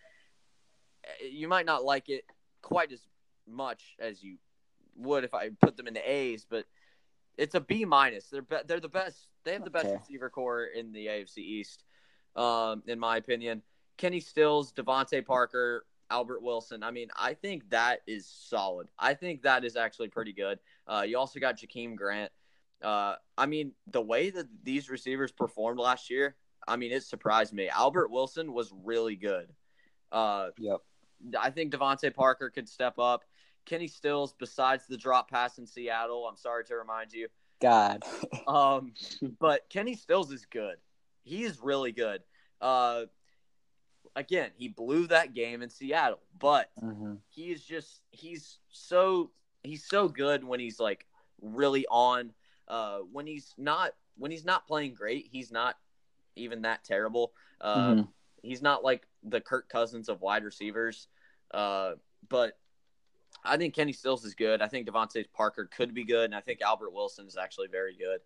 Uh, You might not like it quite as much as you would if I put them in the A's, but it's a B minus. They're be- they're the best. They have the best Okay. receiver corps in the AFC East, um, in my opinion. Kenny Stills, DeVante Parker, Albert Wilson. I mean, I think that is solid. I think that is actually pretty good. Uh, you also got Jakeem Grant. Uh, I mean, the way that these receivers performed last year, I mean, it surprised me. Albert Wilson was really good. Uh, Yep. I think DeVante Parker could step up. Kenny Stills, besides the drop pass in Seattle, I'm sorry to remind you, God. um, but Kenny Stills is good. He is really good. Uh, again, he blew that game in Seattle, but hmm he is just he's so he's so good when he's like really on. Uh, when he's not when he's not playing great, he's not even that terrible. Uh, Mhm. He's not like the Kirk Cousins of wide receivers. Uh, but I think Kenny Stills is good. I think DeVante Parker could be good, and I think Albert Wilson is actually very good.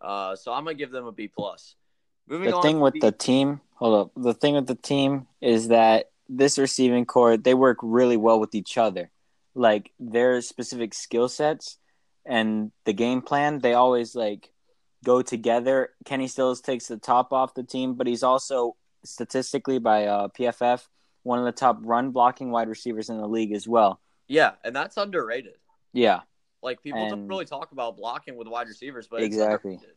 Uh, so I'm gonna give them a B plus. Moving The thing with the team, hold up. The thing with the team is that this receiving corps, they work really well with each other. Like their specific skill sets and the game plan, they always like go together. Kenny Stills takes the top off the team, but he's also statistically by uh, PFF one of the top run blocking wide receivers in the league as well. yeah, and that's underrated. Yeah, Like people don't really talk about blocking with wide receivers, but Exactly. underrated.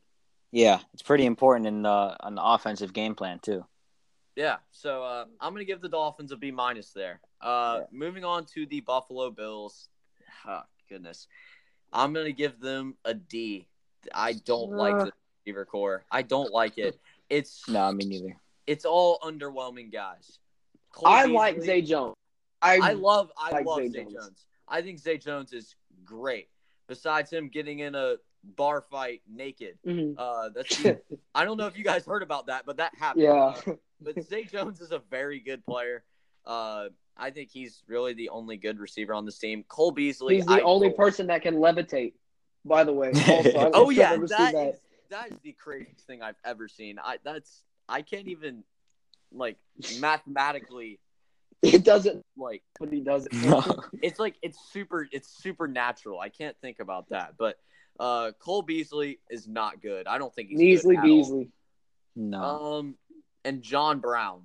Yeah, it's pretty important in the on the offensive game plan too. Yeah, so uh, I'm gonna give the Dolphins a B minus there. Uh, Yeah. Moving on to the Buffalo Bills. Oh, <sighs> goodness, I'm gonna give them a D. I don't like the receiver corps. I don't like it. It's No, me neither. it's all underwhelming guys. Cole I like Beasley- Zay Jones. I, I love I like love Zay Zay Jones. Jones. I think Zay Jones is great. Besides him getting in a bar fight naked. Mhm. Uh, that's <laughs> I don't know if you guys heard about that, but that happened. yeah. Uh, <laughs> but Zay Jones is a very good player. Uh, I think he's really the only good receiver on this team. Cole Beasley. He's the I only don't- person that can levitate. By the way. <laughs> Also, I don't know Oh yeah, ever seen that is that is the craziest thing I've ever seen. I that's I can't even like mathematically It doesn't, like but he does it. No. it's like it's super it's supernatural. I can't think about that. But uh Cole Beasley is not good. I don't think he's Beasley, good at all. Beasley. No, Um and John Brown.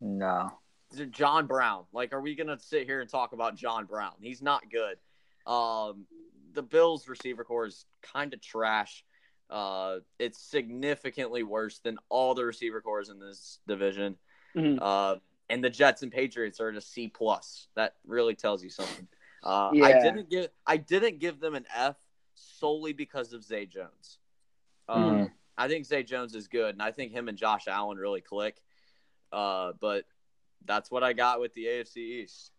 no. Is it John Brown. Like, are we gonna sit here and talk about John Brown? He's not good. Um, the Bills receiver corps is kind of trash. Uh, it's significantly worse than all the receiver corps in this division. Mhm. Uh, and the Jets and Patriots are at a C plus. That really tells you something. Uh, I didn't give I didn't give them an F solely because of Zay Jones. Um, Mhm. I think Zay Jones is good, and I think him and Josh Allen really click. Uh, but that's what I got with the AFC East.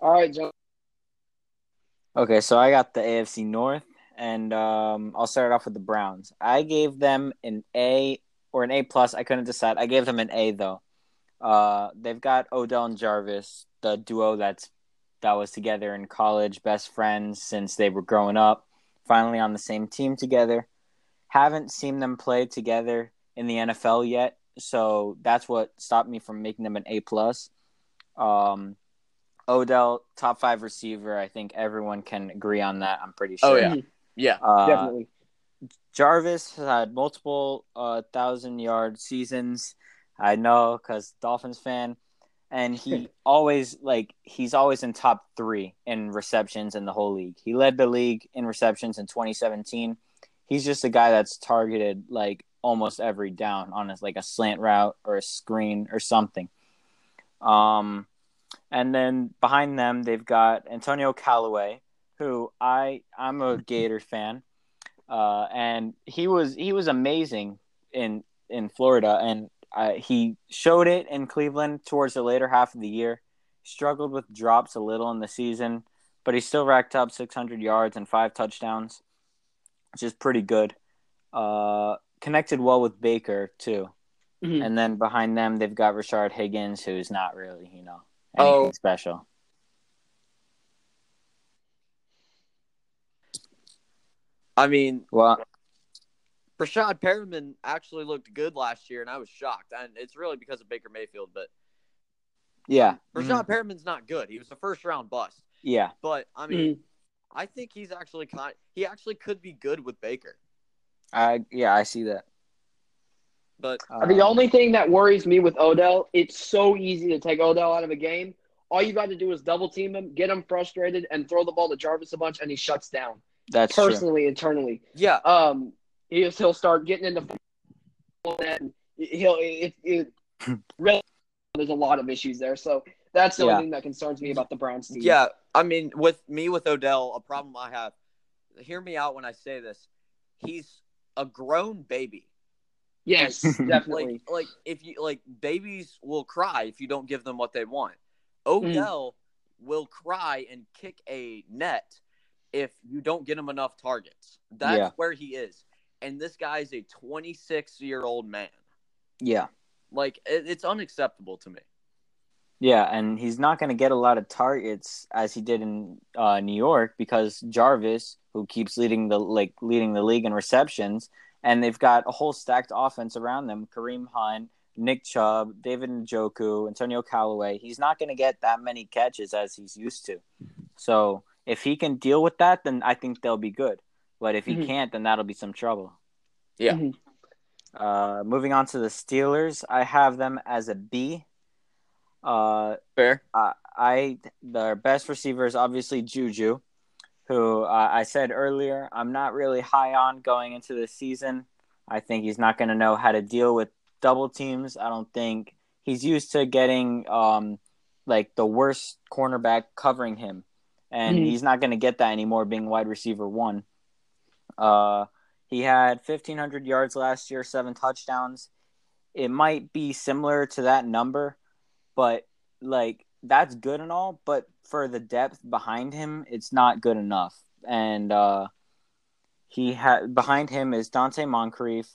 All right, John. Okay, so I got the AFC North, and um, I'll start off with the Browns. I gave them an A or an A plus. I couldn't decide. I gave them an A though. Uh, they've got Odell and Jarvis, the duo that's that was together in college, best friends since they were growing up. Finally on the same team together. Haven't seen them play together in the NFL yet, so that's what stopped me from making them an A plus. Um, Odell, top five receiver. I think everyone can agree on that. I'm pretty sure. Oh, sure. yeah. Yeah. Uh, Definitely. Jarvis has had multiple uh, thousand yard seasons. I know because Dolphins fan, and <laughs> he always like he's always in top three in receptions in the whole league. He led the league in receptions in 2017. He's just a guy that's targeted like almost every down on a, like a slant route or a screen or something. Um, and then behind them they've got Antonio Callaway, who I I'm a <laughs> Gator fan uh, and he was he was amazing in in Florida, and uh, he showed it in Cleveland towards the later half of the year. Struggled with drops a little in the season, but he still racked up 600 yards and five touchdowns, which is pretty good. Uh, connected well with Baker too, Mhm. and then behind them they've got Rashard Higgins, who's not really you know anything Oh. special. I mean, Well, Breshad Perriman actually looked good last year, and I was shocked. And it's really because of Baker Mayfield. But yeah, Breshad Perriman's not good. He was a first round bust. yeah. But I mean, I think he's actually kind. He actually could be good with Baker. I yeah I see that. But the Um, only thing that worries me with Odell, it's so easy to take Odell out of a game. All you got to do is double team him, get him frustrated, and throw the ball to Jarvis a bunch, and he shuts down. that's true. personally, internally, yeah, um, he'll, he'll start getting into and he'll it, it <clears throat> really there's a lot of issues there. So that's the Yeah. only thing that concerns me about the Browns team. yeah. I mean, with me with Odell, a problem I have. Hear me out when I say this. He's a grown baby. Yes, <laughs> definitely. Like, like if you like, babies will cry if you don't give them what they want. Mm. Odell will cry and kick a net if you don't get him enough targets. That's Yeah. where he is. And this guy is a 26 year old man. Yeah. Like it, it's unacceptable to me. Yeah, and he's not going to get a lot of targets as he did in uh, New York because Jarvis, who keeps leading the like leading the league in receptions, and they've got a whole stacked offense around them: Kareem Hunt, Nick Chubb, David Njoku, Antonio Callaway. He's not going to get that many catches as he's used to. So if he can deal with that, then I think they'll be good. But if he Mhm. can't, then that'll be some trouble. Yeah. Mhm. Uh, moving on to the Steelers, I have them as a B. Uh, Fair. I, I their best receiver is obviously Juju, who uh, I said earlier I'm not really high on going into the season. I think he's not going to know how to deal with double teams. I don't think he's used to getting um, like the worst cornerback covering him, and Mhm. he's not going to get that anymore being wide receiver one. Uh, he had 1,500 yards last year, seven touchdowns. It might be similar to that number, but like that's good and all. But for the depth behind him, it's not good enough. And uh, he had behind him is Donte Moncrief,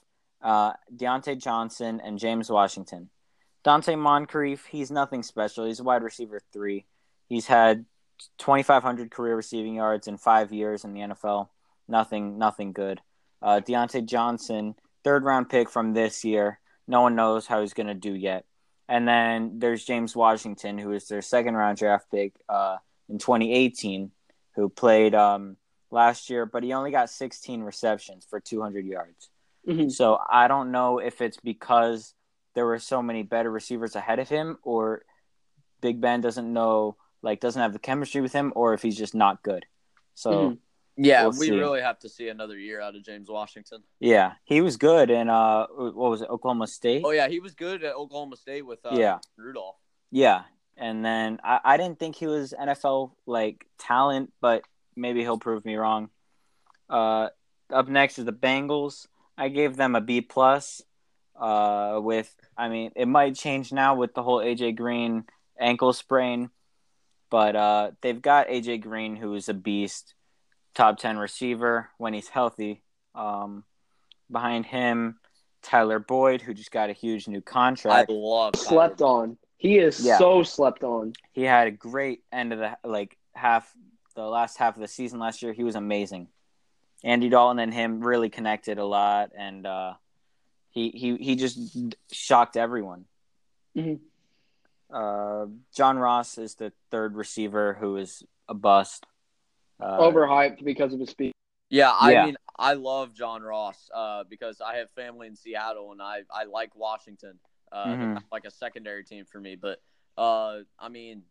uh, Diontae Johnson, and James Washington. Donte Moncrief, he's nothing special. He's a wide receiver three. He's had 2,500 career receiving yards in five years in the NFL. Nothing, nothing good. Uh, Diontae Johnson, third round pick from this year. No one knows how he's going to do yet. And then there's James Washington, who is their second round draft pick uh, in 2018, who played um, last year, but he only got 16 receptions for 200 yards. Mhm. So I don't know if it's because there were so many better receivers ahead of him, or Big Ben doesn't know, like, doesn't have the chemistry with him, or if he's just not good. So Mhm. Yeah, We'll we see. really have to see another year out of James Washington. yeah, he was good in uh, what was it, Oklahoma State? Oh yeah, he was good at Oklahoma State with uh, Yeah. Rudolph. Yeah, and then I, I didn't think he was NFL like talent, but maybe he'll prove me wrong. Uh, up next is the Bengals. I gave them a B plus. Uh, with I mean, it might change now with the whole AJ Green ankle sprain, but uh, they've got AJ Green, who is a beast, top ten receiver when he's healthy. Um, behind him, Tyler Boyd, who just got a huge new contract. I contract. love Slept Tyler. on. He is Yeah. so slept on. he had a great end of the like half the last half of the season last year. He was amazing. Andy Dalton and him really connected a lot, and uh, he he he just shocked everyone. Mhm. Uh, John Ross is the third receiver who is a bust. Uh, Overhyped because of his speed. Yeah, I Yeah. mean, I love John Ross uh, because I have family in Seattle and I, I like Washington. Uh, they're Mhm. like a secondary team for me. But, uh, I mean,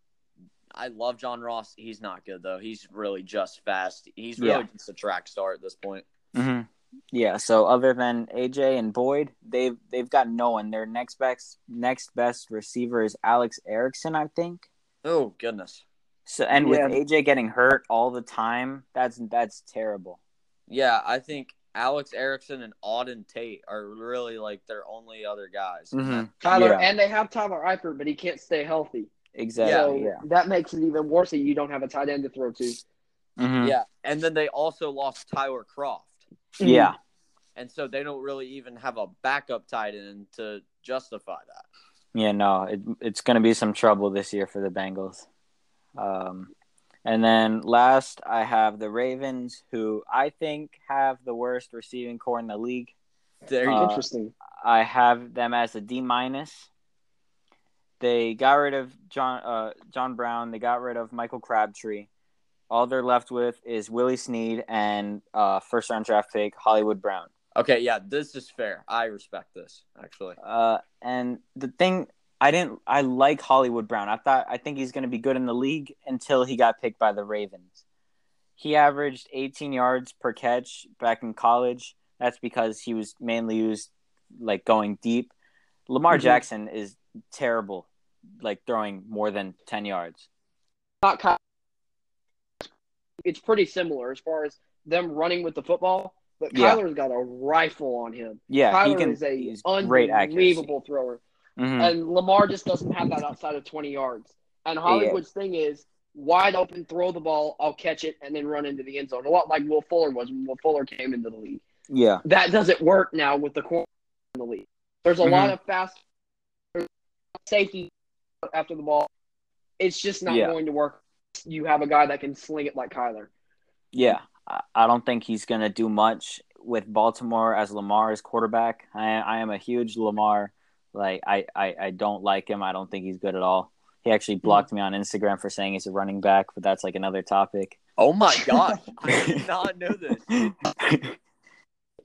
I love John Ross. He's not good, though. He's really just fast. He's really Yeah. just a track star at this point. mhm. Yeah. So other than AJ and Boyd, they've they've got no one. Their next best next best receiver is Alex Erickson, I think. Oh, goodness. So and Yeah. with AJ getting hurt all the time, that's that's terrible. Yeah, I think Alex Erickson and Auden Tate are really like their only other guys. Mhm. Tyler, Yeah. and they have Tyler Eifert, but he can't stay healthy. Exactly. so Yeah. that makes it even worse that you don't have a tight end to throw to. Mhm. Yeah, and then they also lost Tyler Kroft. Yeah. And so they don't really even have a backup tight end to justify that. Yeah, no, it, it's going to be some trouble this year for the Bengals. Um, and then last, I have the Ravens, who I think have the worst receiving corps in the league. You Uh, Interesting. I have them as a D minus. They got rid of John uh, John Brown. They got rid of Michael Crabtree. All they're left with is Willie Snead and uh, first round draft pick Hollywood Brown. Okay, yeah, this is fair. I respect this actually. Uh, and the thing I didn't I like Hollywood Brown. I thought I think he's going to be good in the league until he got picked by the Ravens. He averaged 18 yards per catch back in college. That's because he was mainly used like going deep. Lamar Mhm. Jackson is terrible like throwing more than 10 yards. Not it's pretty similar as far as them running with the football, but Yeah. Kyler's got a rifle on him. Yeah, Kyler he can is a he's great accuracy. unbelievable thrower, Mhm. and Lamar just doesn't have that outside of 20 yards. And Hollywood's thing is wide open, throw the ball, I'll catch it, and then run into the end zone. A lot like Will Fuller was when Will Fuller came into the league. Yeah. That doesn't work now with the corner in the league. There's a lot of fast safety after the ball. It's just not Yeah. going to work. You have a guy that can sling it like Kyler. Yeah, I- don't think he's going to do much with Baltimore as Lamar quarterback. I, I am a huge Lamar. Like I, I, I don't like him. I don't think he's good at all. He actually blocked me on Instagram for saying he's a running back, but that's like another topic. Oh my <laughs> gosh, I did not know this. <laughs>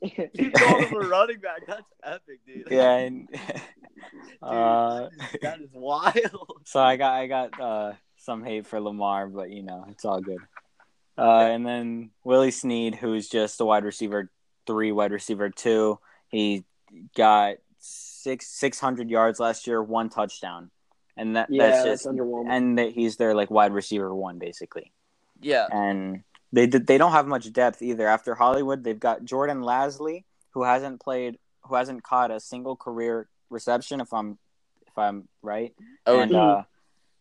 You called him a running back. That's epic, dude. yeah, and, <laughs> Dude, uh, that, is, that is wild. so I got I got uh, some hate for Lamar, but you know it's all good. Uh, and then Willie Snead, who's just a wide receiver three, wide receiver two. He got six six hundred yards last year, one touchdown, and that yeah, that's that's just underwhelming. and that he's their like wide receiver one basically. Yeah, And they did they don't have much depth either. After Hollywood, they've got Jordan Lasley, who hasn't played, who hasn't caught a single career reception. If I'm if I'm right Oh, and uh,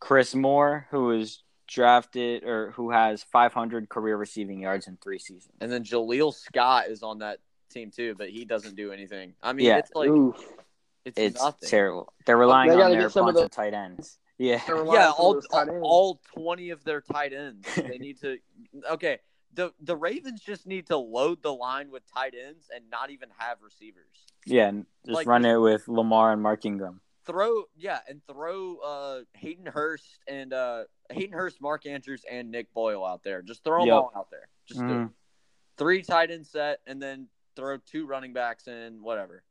Chris Moore, who was drafted or who has 500 career receiving yards in three seasons. and then Jaleel Scott is on that team too, but he doesn't do anything. I mean, Yeah. it's like Oof. It's, It's nothing. terrible. They're relying They on their bunch of of, tight ends. Yeah, Yeah, on some of all ends. all twenty of their tight ends. <laughs> They need to. Okay, the the Ravens just need to load the line with tight ends and not even have receivers. yeah. and Just Like- run it with Lamar and Mark Ingram. Throw yeah, and throw uh Hayden Hurst and uh Hayden Hurst, Mark Andrews, and Nick Boyle out there. Just throw them Yep. all out there. Just do. Mhm. three tight end set, and then throw two running backs in whatever.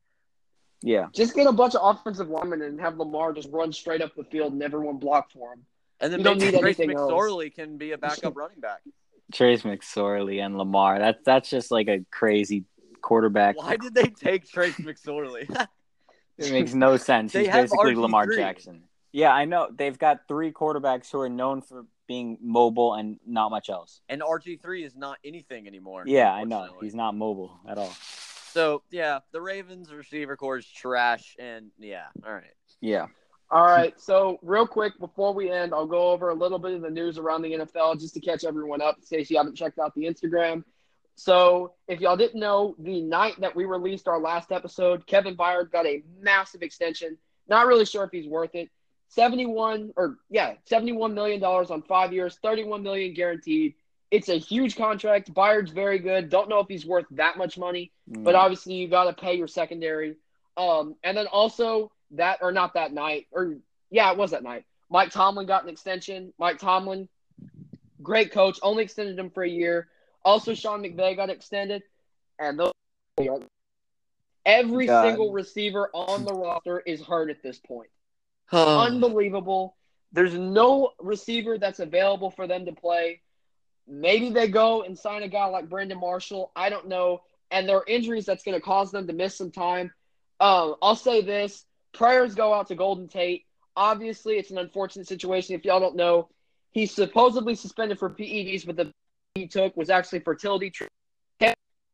Yeah, Just get a bunch of offensive linemen and have Lamar just run straight up the field and everyone block for him. And then You don't need Trace anything else. McSorley can be a backup running back. <laughs> Trace McSorley and Lamar. That's that's just like a crazy quarterback. Why did they take Trace McSorley? <laughs> It makes no sense. They He's have basically RG3. Lamar Jackson. Yeah, I know. They've got three quarterbacks who are known for being mobile and not much else. and RG three is not anything anymore. Yeah, I know. He's not mobile at all. So yeah, the Ravens receiver corps is trash, and yeah, all right. Yeah. All right, so real quick before we end, I'll go over a little bit of the news around the NFL just to catch everyone up in case you haven't checked out the Instagram. So, if y'all didn't know, the night that we released our last episode, Kevin Byard got a massive extension. Not really sure if he's worth it. 71 or yeah, 71 million dollars on 5 years, 31 million guaranteed. It's a huge contract. Byard's very good. Don't know if he's worth that much money but obviously you got to pay your secondary. Um, and then also that or not that night or yeah, it was that night. Mike Tomlin got an extension. Mike Tomlin, great coach, only extended him for a year. Also, Sean McVay got extended, and those every God. single receiver on the roster is hurt at this point. Unbelievable. There's no receiver that's available for them to play. Maybe they go and sign a guy like Brandon Marshall. I don't know. And there are injuries that's going to cause them to miss some time. Um, I'll say this prayers go out to Golden Tate. Obviously, it's an unfortunate situation. If y'all don't know, he's supposedly suspended for PEDs, but the he took was actually fertility treatment.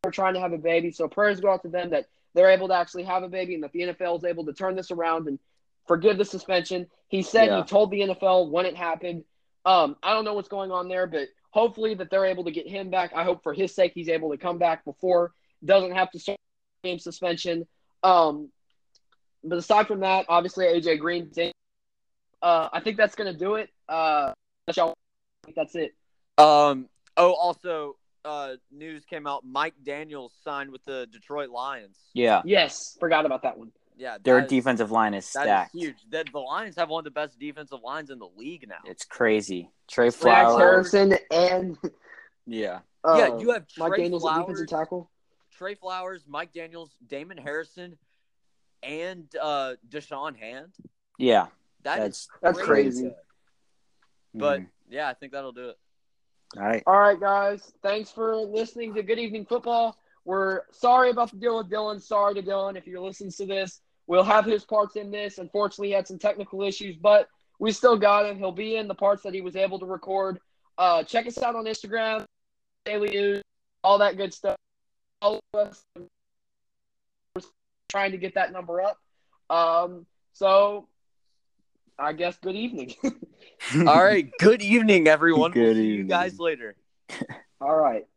They're trying to have a baby. So prayers go out to them that they're able to actually have a baby and that the NFL is able to turn this around and forgive the suspension. He said Yeah. he told the NFL when it happened. Um, I don't know what's going on there, but hopefully that they're able to get him back. I hope for his sake he's able to come back before doesn't have to start game suspension. Um, but aside from that, obviously AJ Green. Uh, I think that's gonna do it. Uh, that's y'all- that's it. Um. Oh, also, uh, news came out. Mike Daniels signed with the Detroit Lions. Yeah. Yes, forgot about that one. Yeah, Their that is- defensive line is stacked. is huge. That the Lions have one of the best defensive lines in the league now. It's crazy. Trey Max Flowers. Harrison and Yeah. uh, yeah, you have Mike Daniels at Flowers, defensive tackle. Trey Flowers, Mike Daniels, Damon Harrison, and uh, Da'Shawn Hand. Yeah. That is That's crazy. But Mhm. yeah, I think that'll do it. all right. All right, guys. Thanks for listening to Good Evening Football. We're sorry about the deal with Dylan. Sorry to Dylan if you're listening to this. We'll have his parts in this. Unfortunately, he had some technical issues, but we still got him. He'll be in the parts that he was able to record. Uh, check us out on Instagram, Daily News, all that good stuff. Follow us. We're trying to get that number up. Um, so I guess good evening. <laughs> All right. Good evening, everyone. Good we'll see you guys later. All right.